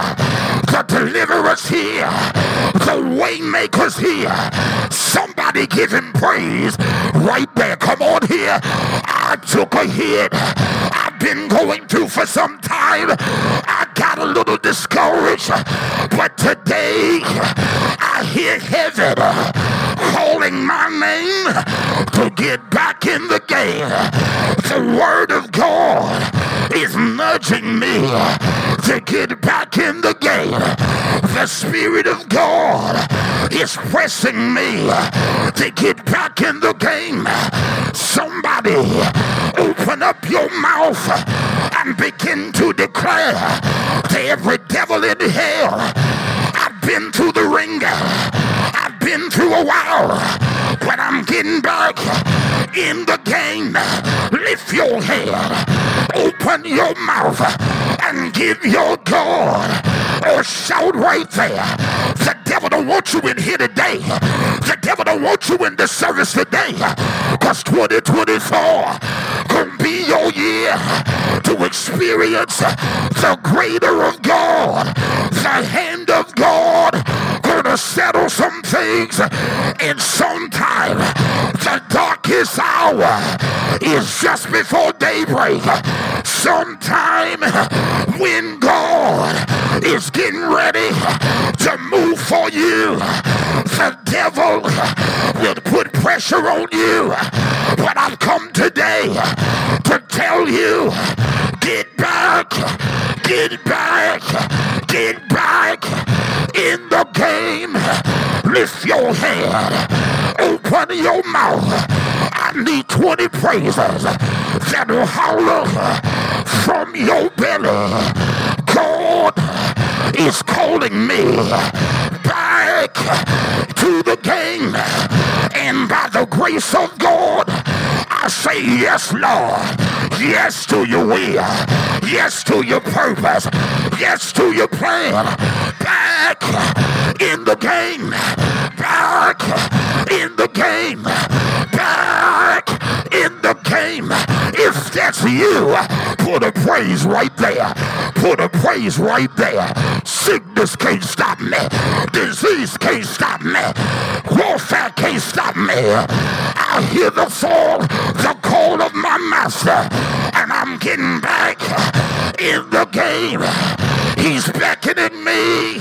S1: The deliverer's here. The waymaker's here. Somebody give him praise right there. Come on here. I took a hit. I've been going through for some time. I got a little discouraged. But today I hear heaven calling my name to get back in the game. The word of God is nudging me to get back in the game. The Spirit of God is pressing me to get back in the game. Somebody open up your mouth and begin to declare to every devil in hell, I've been to the wringer. Been through a while, but I'm getting back in the game. Lift your head, open your mouth, and give your God a shout right there. The devil don't want you in here today. The devil don't want you in the service today. Because 2024 gonna be your year to experience the greater of God, the hand of God gonna settle some things in some time. The darkest hour is just before daybreak. Sometime when God is getting ready to move for you, the devil will put pressure on you. But I've come today to tell you get back, get back, get back in the game. Lift your head, open your mouth. I need 20 praises that will holler from your belly. God is calling me back to the game. And by the grace of God, I say yes, Lord. Yes to your will. Yes to your purpose. Yes to your plan. Back in the game. Back in the game. That's you, put a praise right there. Put a praise right there. Sickness can't stop me. Disease can't stop me. Warfare can't stop me. I hear the fall, the call of my master, and I'm getting back in the game. He's beckoning me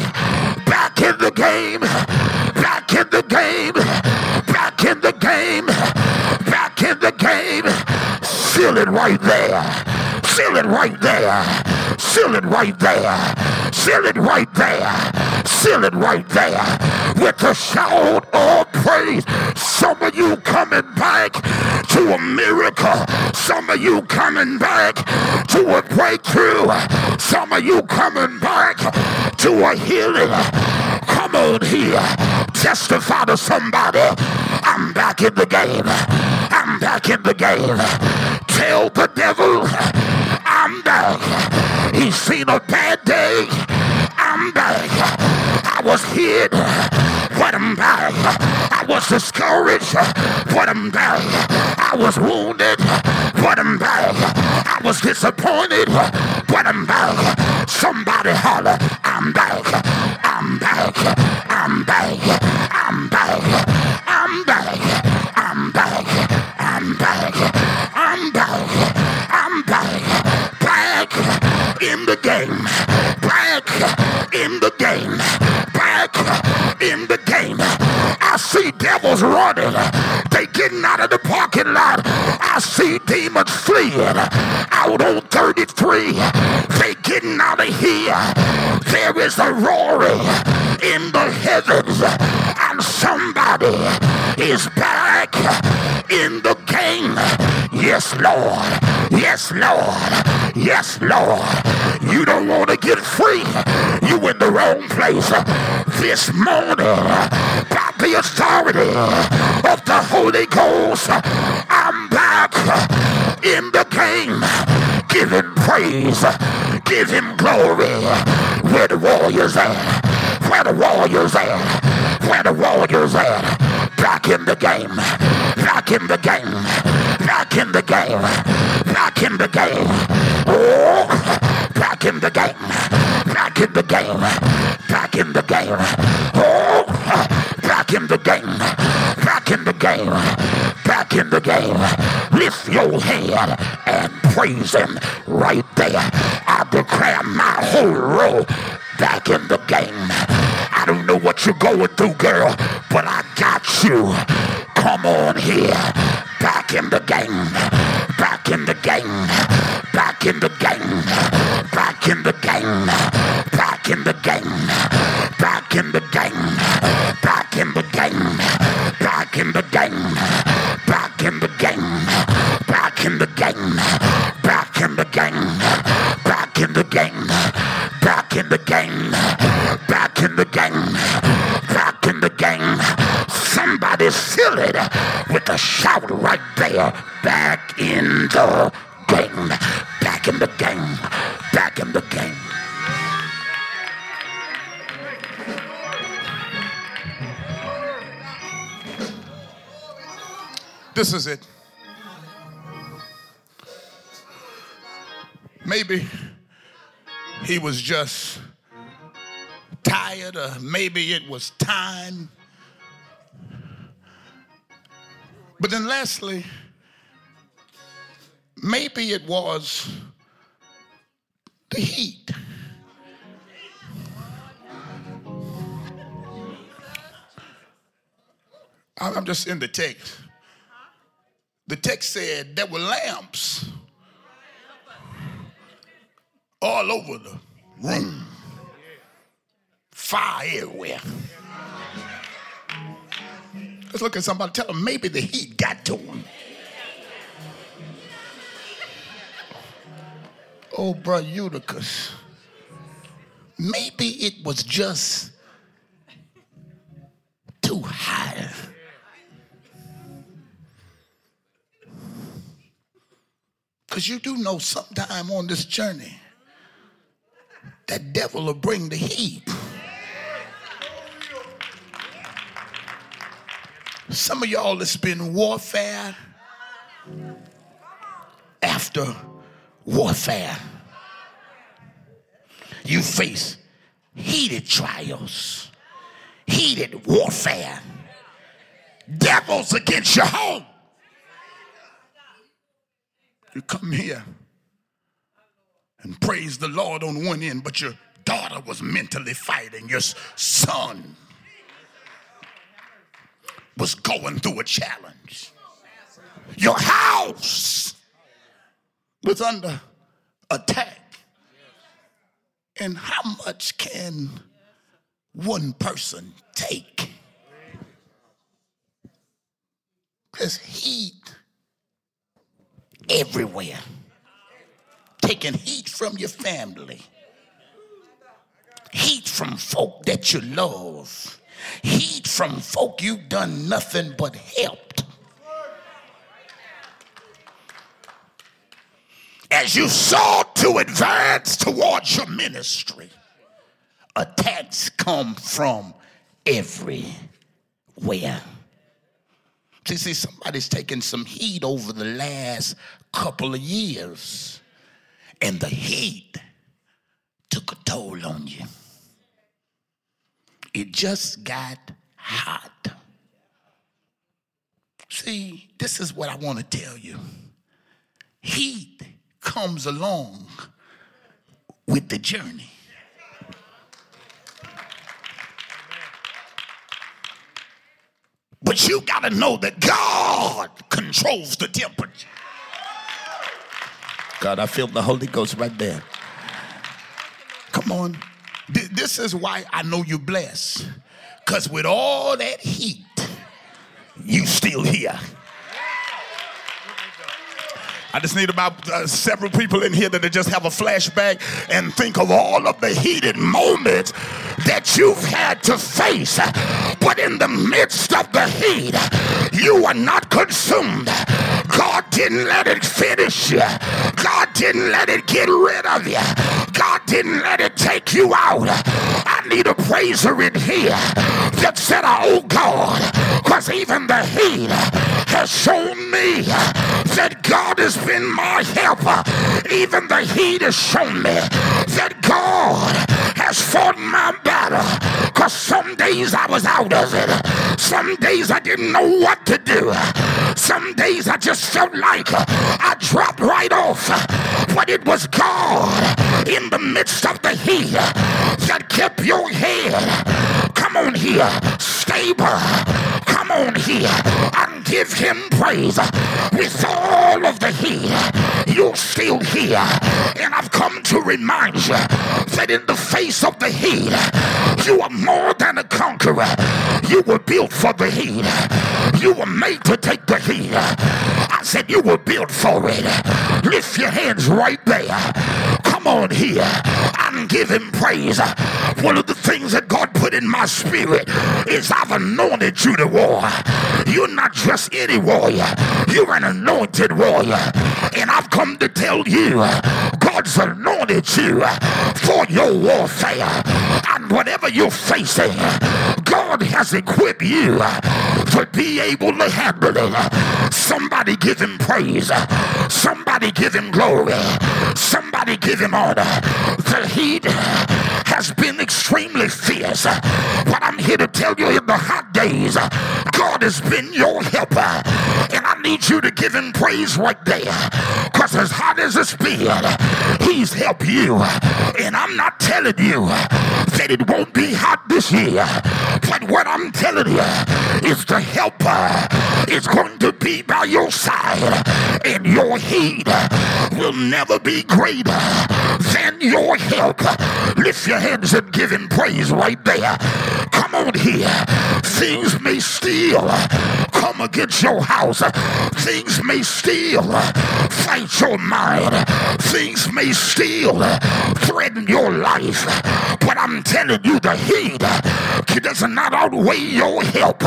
S1: back in the game. Back in the game. Back in the game. Seal it right there. Seal it right there. Seal it right there. Seal it right there. Seal it right there. With a shout of praise. Some of you coming back to a miracle. Some of you coming back to a breakthrough. Some of you coming back to a healing. Come on here. Testify to somebody. I'm back in the game. I'm back in the game. Tell the devil I'm back. He's seen a bad day. I'm back. I was hid, but I'm back. I was discouraged, but I'm back. I was wounded, but I'm back. I was disappointed, but I'm back. Somebody holler, I'm back. I'm back. I'm back. I'm back. I'm back. I'm back. I'm back. I'm back. I'm back. Back in the game. Back in the game. Back in the game. I see devils running. They getting out of the parking lot. I see demons fleeing out on 33. They getting out of here. There is a roaring in the heavens. And somebody is back in the game. Yes, Lord. Yes, Lord. Yes, Lord. You don't want to get free. You in the wrong place. This morning, by the authority of the Holy Ghost, I'm back in the game. Give him praise. Give him glory. Where the warriors at? Where the warriors at? Where the warriors at? Back in the game. Back in the game. Back in the game. Back in the game. Oh, back in the game. Back in the game. Back in the game. Oh, back in the game. Back in the game. Back in the game. Lift your head and praise him right there. I declare my whole row back in the game. I don't know what you're going through, girl, but I got you. Come on here. Back in the game. Back in the game. Back in the game. Back in the game. Back in the game. Back in the game. Back in the game. Back in the game. Back in the game. Back in the game. Back in the game. Back in the game. Back in the game. Back in the game. Back in the game. Somebody fill it with a shout right there. Back in the game. Back in the game. Back in the game. This is it. Maybe he was just tired, or maybe it was time. But then, lastly, maybe it was the heat. I'm just in the text. The text said there were lamps all over the room, fire everywhere. Let's look at somebody, tell them maybe the heat got to him. Oh, bro, Eutychus. Maybe it was just too high. Because you do know sometime on this journey, that devil will bring the heat. Some of y'all, it's been warfare after warfare. You face heated trials, heated warfare, devils against your home. You come here and praise the Lord on one end, but your daughter was mentally fighting, your son was going through a challenge, your house was under attack. And how much can one person take? There's heat everywhere. Taking heat from your family, heat from folk that you love, heat from folk you've done nothing but helped. As you sought to advance towards your ministry, attacks come from everywhere. See, see, somebody's taken some heat over the last couple of years, and the heat took a toll on you. It just got hot. See, this is what I want to tell you. Heat comes along with the journey. But you got to know that God controls the temperature. God, I feel the Holy Ghost right there. Come on. This is why I know you're blessed. Because with all that heat, you still here. I just need about uh, several people in here that just have a flashback and think of all of the heated moments that you've had to face. But in the midst of the heat, you are not consumed. God didn't let it finish you. God didn't let it get rid of you. God didn't let it take you out. I need a praiser in here that said, Oh God, because even the heat has shown me that God has been my helper. Even the heat has shown me that God has fought my battle. Because some days I was out of it. Some days I didn't know what to do. Some days I just felt like I dropped right off. But it was God in the midst of the heat that kept your head. Come on here, stable. Come on here and give him praise with all of the heat. You're still here. And I've come to remind you that in the face of the heat, you are more than a conqueror. You were built for the heat. You were made to take the heat. I said you were built for it. Lift your hands right there. Come on here and give him praise. One of the things that God put in my spirit is I've anointed you to war. You're not just any warrior, you're an anointed warrior. And I've come to tell you, God's anointed you for your warfare. And whatever you're facing, God has equipped you to be able to handle it. Somebody give him praise. Somebody give him glory. Somebody give him honor. The heat has been extremely fierce. But I'm here to tell you in the hot days, God has been your helper. And I need you to give him praise right there. Because as hot as it's been, he's helped you. And I'm not telling you that it won't be hot this year. But what I'm telling you is the helper is going to be by your side. And your heat will never be greater than your help. Lift your hands and give him praise right there. Come on here. Things may still come against your house. Things may still fight your mind. Things may still threaten your life. But I'm telling you, the heat does not outweigh your help.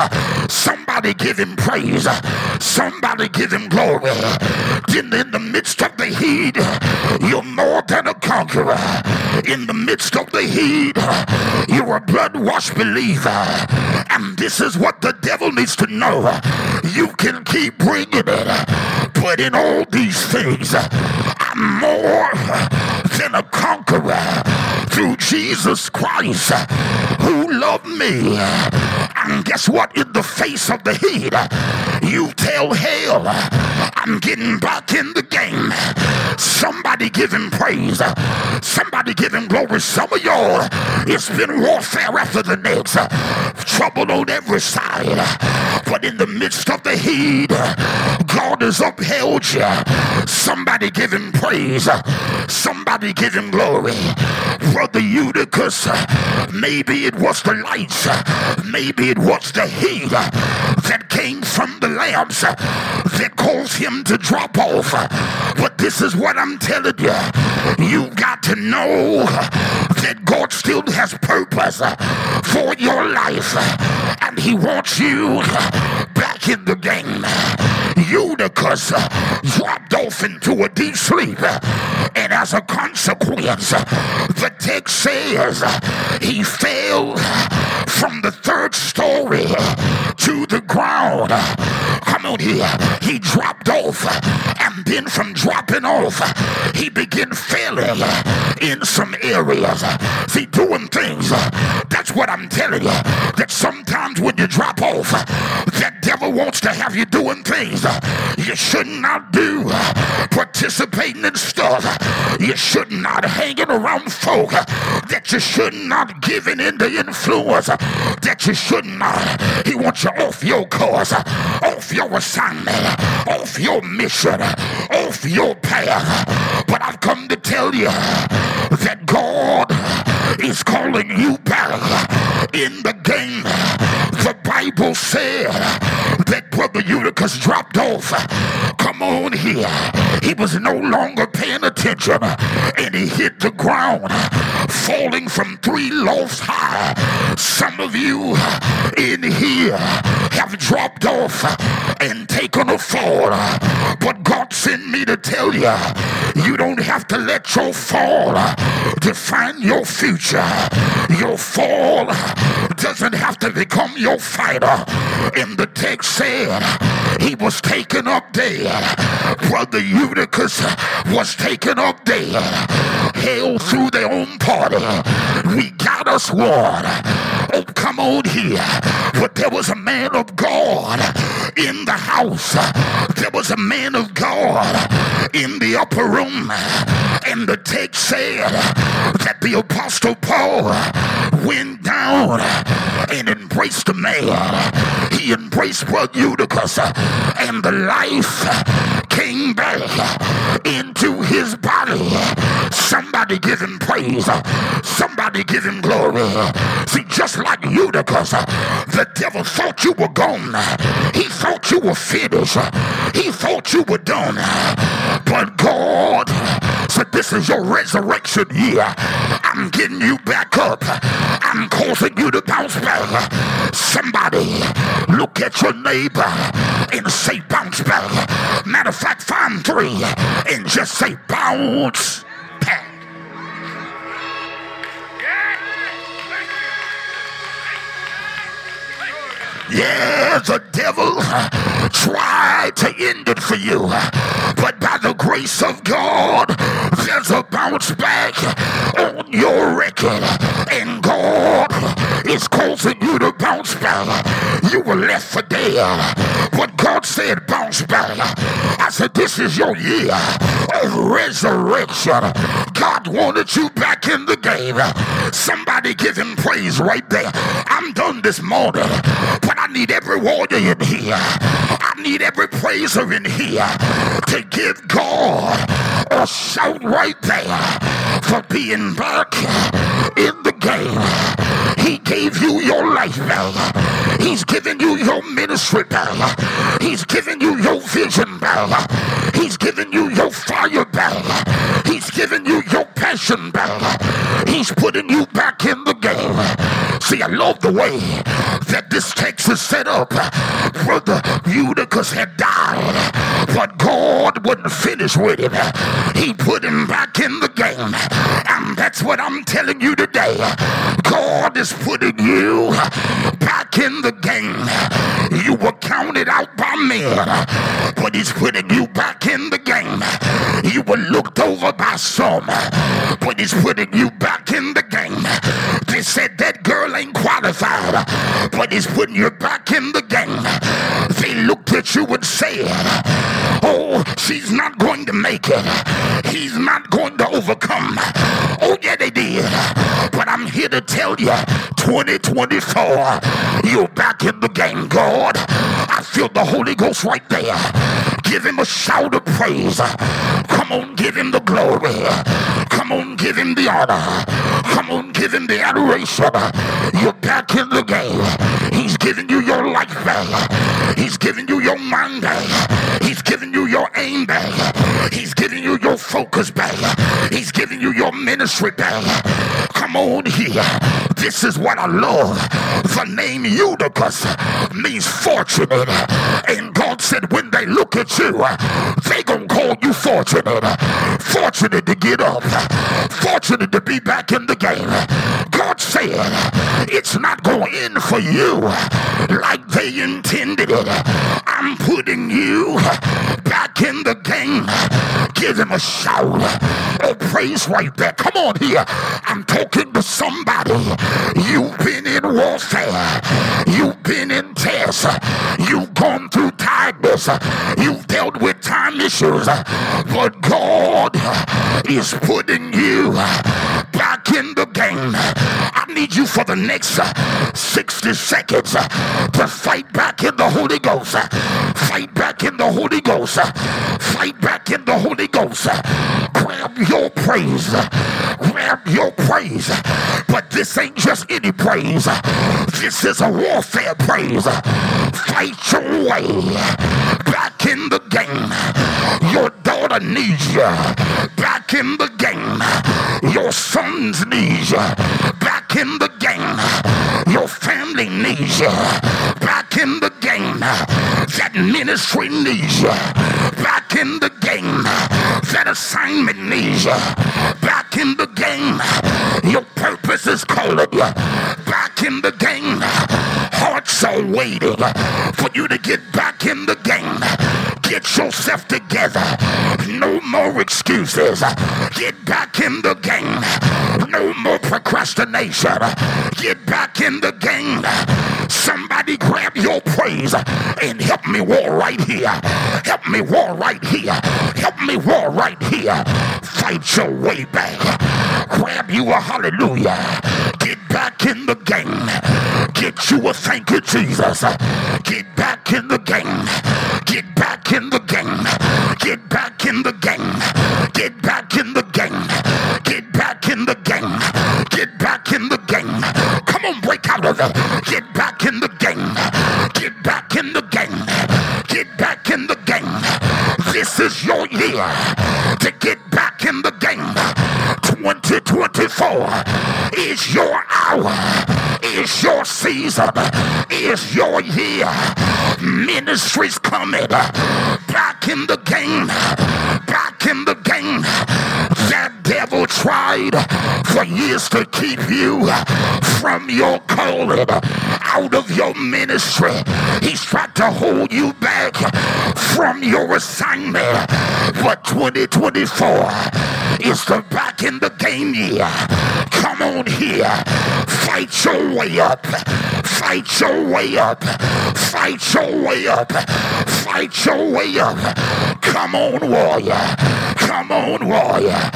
S1: Somebody give him praise. Somebody give him glory. In, in the midst of the heat, you're more than a conqueror. In the midst of the heat, you're a blood washed believer. And this is what the devil needs to know. You can keep bringing it, but in all these things, I'm more than a conqueror through Jesus Christ who loved me. And guess what? In the face of the heat, you tell hell, I'm getting back in the game. Somebody give him praise. Somebody give him glory. Some of it's been warfare after the next. Trouble on every side. But in the midst of the heat, God has upheld you. Somebody give him praise. Somebody give him glory. Brother Eutychus, maybe it was the lights. Maybe it was the heat that came from the lamps that caused him to drop off. But this is what I'm telling you. You've got to know that God still has purpose uh, for your life. Uh, and he wants you uh, back in the game. Eutychus dropped off into a deep sleep. And as a consequence, the text says he fell from the third story to the ground. Come on here. He dropped off. And then from dropping off, he began failing in some areas. See, doing things. That's what I'm telling you. That sometimes when you drop off, that devil wants to have you doing things you should not do. Participating in stuff you should not hanging around folk that you should not giving into influence that you should not. He wants you off your course, off your assignment, off your mission, off your path. But I've come to tell you that God is calling you back in the game. The Bible said that
S2: Brother Eutychus dropped off. Come on here. He was no longer paying attention and he hit the ground, falling from three lofts high. Some of you in here have dropped off and taken a fall. But God sent me to tell you, you don't have to let your fall define your future. Your fall doesn't have to become your fighter. In the text said, he was taken up dead. Brother Eutychus was taken up dead. Held through their own party. We got us one. Come on here. But there was a man of God in the house. There was a man of God in the upper room. And the text said that the apostle Paul went down and embraced the man. He embraced Brother Eutychus and the life came back into his body. Somebody give him praise. Somebody give him glory. See, just like Eutychus, the devil thought you were gone. He thought you were finished. He thought you were done. But God said, This is your resurrection year. I'm getting you back up. I'm causing you to bounce back. Somebody look at your neighbor and say, Bounce back. Matter of fact, find three and just say, Bounce Yeah, the devil uh, tried to end it for you, uh, but by the grace of God, there's a bounce back on your record, and God is causing you to bounce back. You were left for dead, but God said, bounce back. I said, this is your year of resurrection. God wanted you back in the game. Somebody give him praise right there. I'm done this morning, but I need every warrior in here. I need every praiser in here to give God a shout right there for being back in the game. He gave you your life back. He's given you your ministry back. He's given you your vision back. He's given you your fire back. He's giving you your passion back. He's putting you back in the game. See, I love the way that this text is set up. Brother Eutychus had died, but God wouldn't finish with him. He put him back in the game. And that's what I'm telling you today. God is putting you back in the game. You were counted out by men, but He's putting you back in the game. You were looked over by some, but He's putting you back in the game. They said that girl ain't qualified, but He's putting you back in the game. They looked at you and said, Oh, she's not going to make it. He's not going to overcome. Oh, yeah, they did. But I'm here to tell you 2024, you're back in the game, God. I feel the Holy Ghost right there. Give him a shout of praise. Come on, give him the glory. Come on, give him the honor. Come on, give him the adoration. You're back in the game. He's giving you your life back. He's giving you your mind back. Your aim back. He's giving you your focus back. He's giving you your ministry back. Come on here. This is what I love. The name Eutychus means fortunate. And God said when they look at you, they gonna call you fortunate. Fortunate to get up. Fortunate to be back in the game. God said it's not going in for you like they intended it. I'm putting you back in the game. Give him a shout. of praise right there. Come on here. I'm talking to somebody. You've been in warfare. You've been in tests. You've gone through tiredness. You've dealt with time issues. But God is putting you back in the game. I need you for the next uh, 60 seconds to fight back in the Holy Ghost. Fight back in the Holy Ghost. Fight back in the Holy Ghost. Grab your praise. Grab your praise. But this ain't just any praise. This is a warfare praise. Fight your way back in the game. Your daughter needs you back in the game. Your sons need you back in the game. Your family needs you back in the game. Uh, that ministry needs you back in the game. That assignment needs you back in the game. Your purpose is calling you back in the game. Hearts are waiting for you to get back in the game. Get yourself together. No more excuses. Get back in the game. No more procrastination. Get back in the game. Somebody grab your praise and help me war right here. Help me war right here. Help me war right here. Fight your way back. Grab you a hallelujah. Get back in the game. Get you a thank you, Jesus. Get back in the game. Get back in the game. Get back in the game. Get back in the game. Get back in the game. Get back in the game. Come on, break out of it. Get back in the game. Get back in the game. Get back in the game. This is your year to get back in the game. 2024 is your hour, is your season, is your year. Ministry's coming. Back in the game, back in the game. That devil tried for years to keep you from your calling, out of your ministry. He's tried to hold you back from your assignment. But 2024 is the back in the game year. Come on here. Fight your way up. Fight your way up. Fight your way up. Fight your way up. Come on, warrior. Come on, warrior.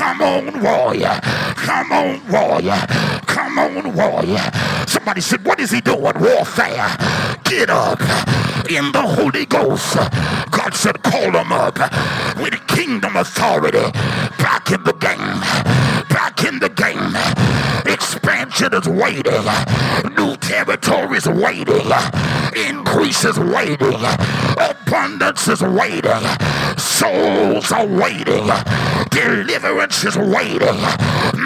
S2: Come on, warrior. Come on, warrior. Come on, warrior. Somebody said, What is he doing? Warfare. Get up in the Holy Ghost. God said, Call him up with kingdom authority. Back in the game. Back in the game. Expansion is waiting. New territories waiting. Increase is waiting. Abundance is waiting. Souls are waiting. Deliverance is waiting.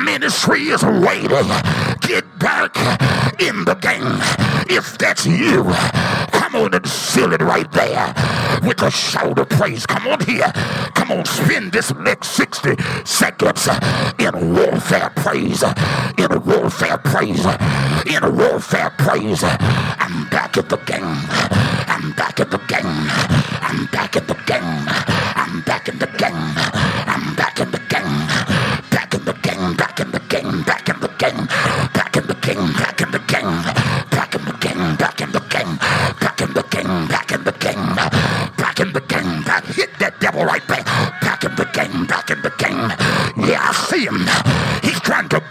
S2: Ministry is waiting. Get back in the game. If that's you, come on and seal it right there with a shout of praise. Come on here. Come on, spend this next 60 seconds in warfare praise. In warfare praise. In a warfare praise. I'm back at the game. I'm back at the game. I'm back at the game. I'm back in the game. I'm back in the game. Back in the game. Back in the game. Back in the game. Back in the game. Back in the game. Back in the game. Back in the game. Back in the game. Back in the game. Back in the game. Hit that devil right back. Back in the game. Back in the game. Yeah, I see him.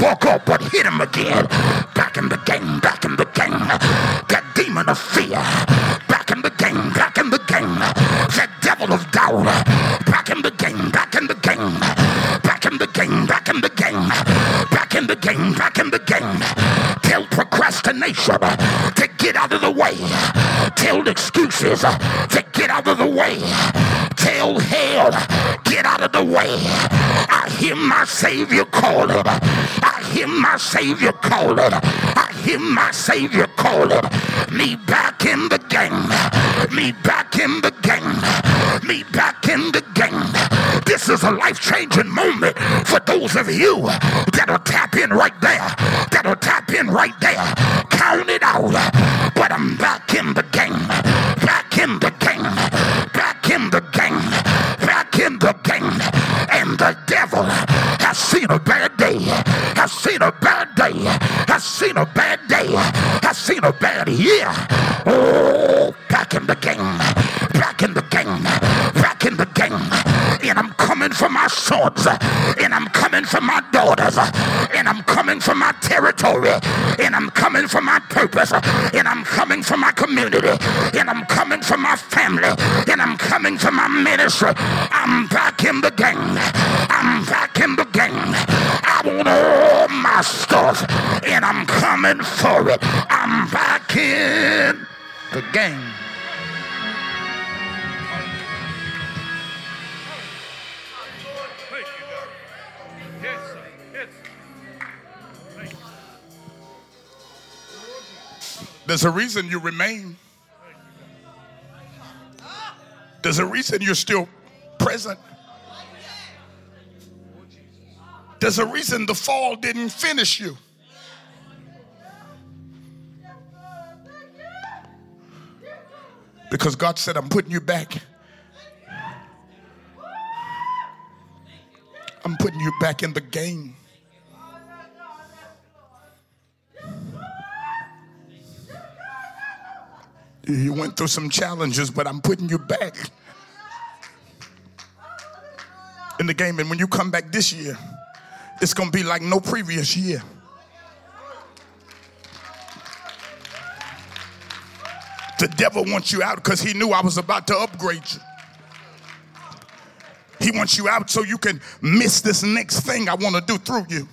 S2: Trying up, but hit him again. Back in the game. Back in the game. That demon of fear. Back in the game. Back in the game. That devil of doubt. Back in the game. Back in the game. Back in the game. Back in the game. Back in the game. Back in the game. Tell procrastination to get out of the way. Tell excuses to get out of the way. Tell hell, get out of the way. I hear my Savior calling. I hear my Savior calling. I hear my Savior calling. Me back in the game. Me back in the game. Me back in the game. This is a life changing moment for those of you that'll tap in right there. That'll tap in right there. Count it out. But I'm back in the game. Back in the game. Back in the game. In the game. And the devil has seen a bad day. Has seen a bad day. Has seen a bad day. Has seen a bad year. Oh, back in the game. Back in the game. Back in the game. And I'm coming for my sons. and I'm coming for my daughters, and I'm coming for my territory, and I'm coming for my purpose, and I'm coming for my community, and I'm coming for my family, and I'm coming for my ministry. I'm back in the game. I'm back in the game. I want all my stuff, and I'm coming for it. I'm back in the game.
S1: There's a reason you remain. There's a reason you're still present. There's a reason the fall didn't finish you. Because God said, I'm putting you back. I'm putting you back in the game. You went through some challenges, but I'm putting you back in the game. And when you come back this year, it's going to be like no previous year. The devil wants you out because he knew I was about to upgrade you. He wants you out so you can miss this next thing I want to do through you.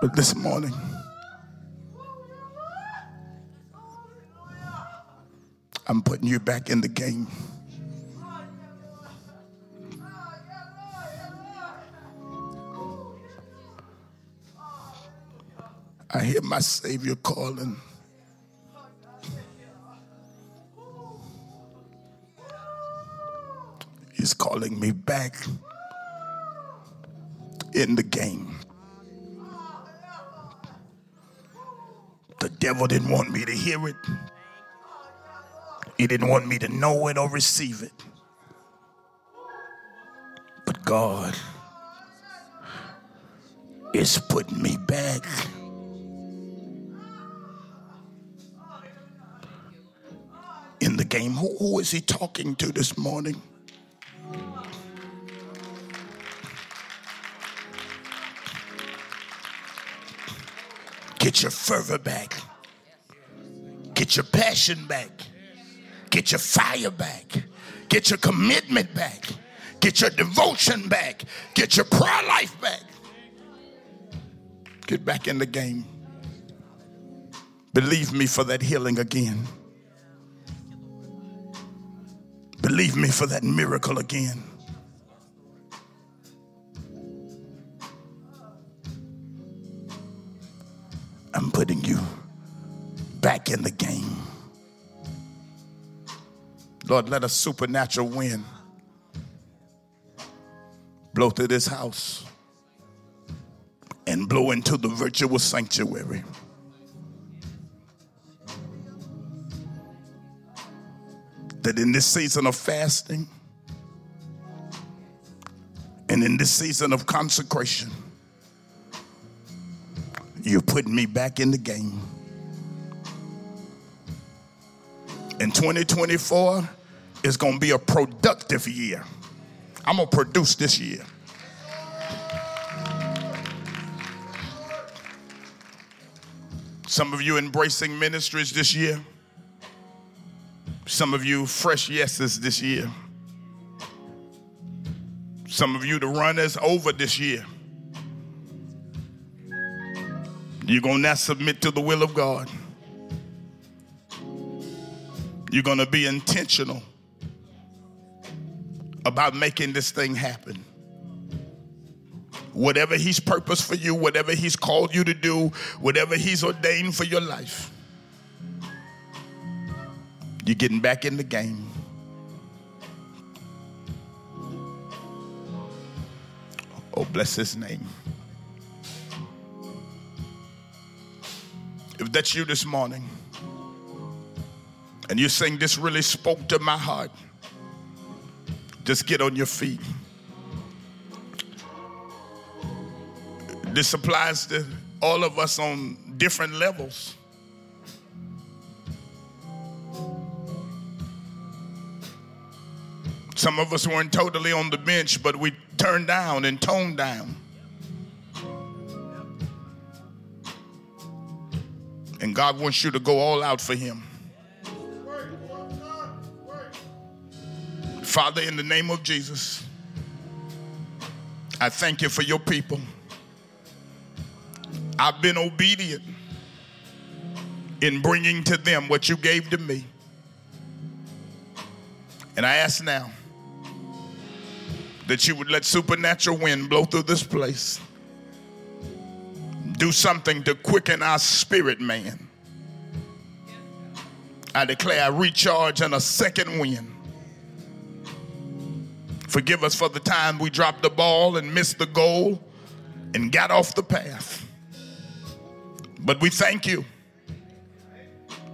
S1: But this morning, I'm putting you back in the game. I hear my Savior calling. He's calling me back in the game. The devil didn't want me to hear it. He didn't want me to know it or receive it. But God is putting me back. In the game. Who, who is he talking to this morning? Get your fervor back. Get your passion back. Get your fire back. Get your commitment back. Get your devotion back. Get your prayer life back. Get back in the game. Believe me for that healing again. Believe me for that miracle again. Putting you back in the game. Lord, let a supernatural wind blow through this house and blow into the virtual sanctuary. That in this season of fasting and in this season of consecration, you're putting me back in the game. In 2024 is going to be a productive year. I'm going to produce this year. Some of you embracing ministries this year. Some of you fresh yeses this year. Some of you the runners over this year. You're going to now submit to the will of God. You're going to be intentional about making this thing happen. Whatever He's purposed for you, whatever He's called you to do, whatever He's ordained for your life, you're getting back in the game. Oh, bless His name. If that's you this morning, and you're saying this really spoke to my heart, just get on your feet. This applies to all of us on different levels. Some of us weren't totally on the bench, but we turned down and toned down. And God wants you to go all out for Him. Father, in the name of Jesus, I thank you for your people. I've been obedient in bringing to them what you gave to me. And I ask now that you would let supernatural wind blow through this place. Do something to quicken our spirit, man. I declare a recharge and a second wind. Forgive us for the time we dropped the ball and missed the goal and got off the path. But we thank you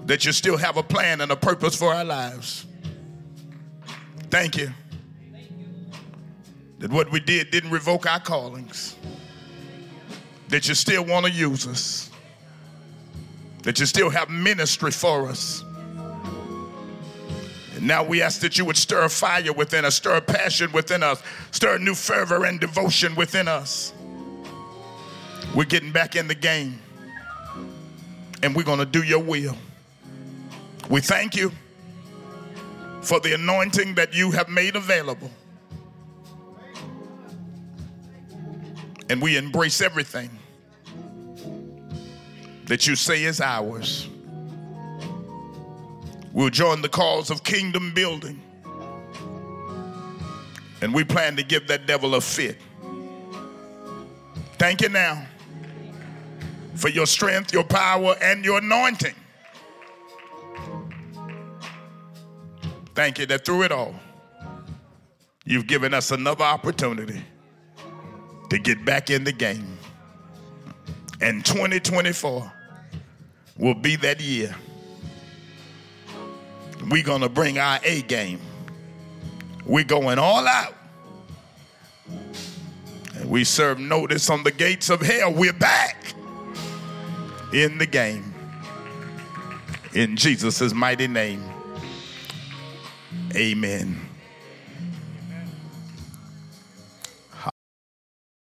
S1: that you still have a plan and a purpose for our lives. Thank you that what we did didn't revoke our callings, that you still want to use us, that you still have ministry for us. And now we ask that you would stir a fire within us, stir a passion within us, stir a new fervor and devotion within us. We're getting back in the game and we're going to do your will. We thank you for the anointing that you have made available. And we embrace everything that you say is ours. We'll join the cause of kingdom building. And we plan to give that devil a fit. Thank you now for your strength, your power, and your anointing. Thank you that through it all, you've given us another opportunity to get back in the game. And 2024 will be that year. We're going to bring our A game. We're going all out. And we serve notice on the gates of hell. We're back in the game. In Jesus' mighty name. Amen.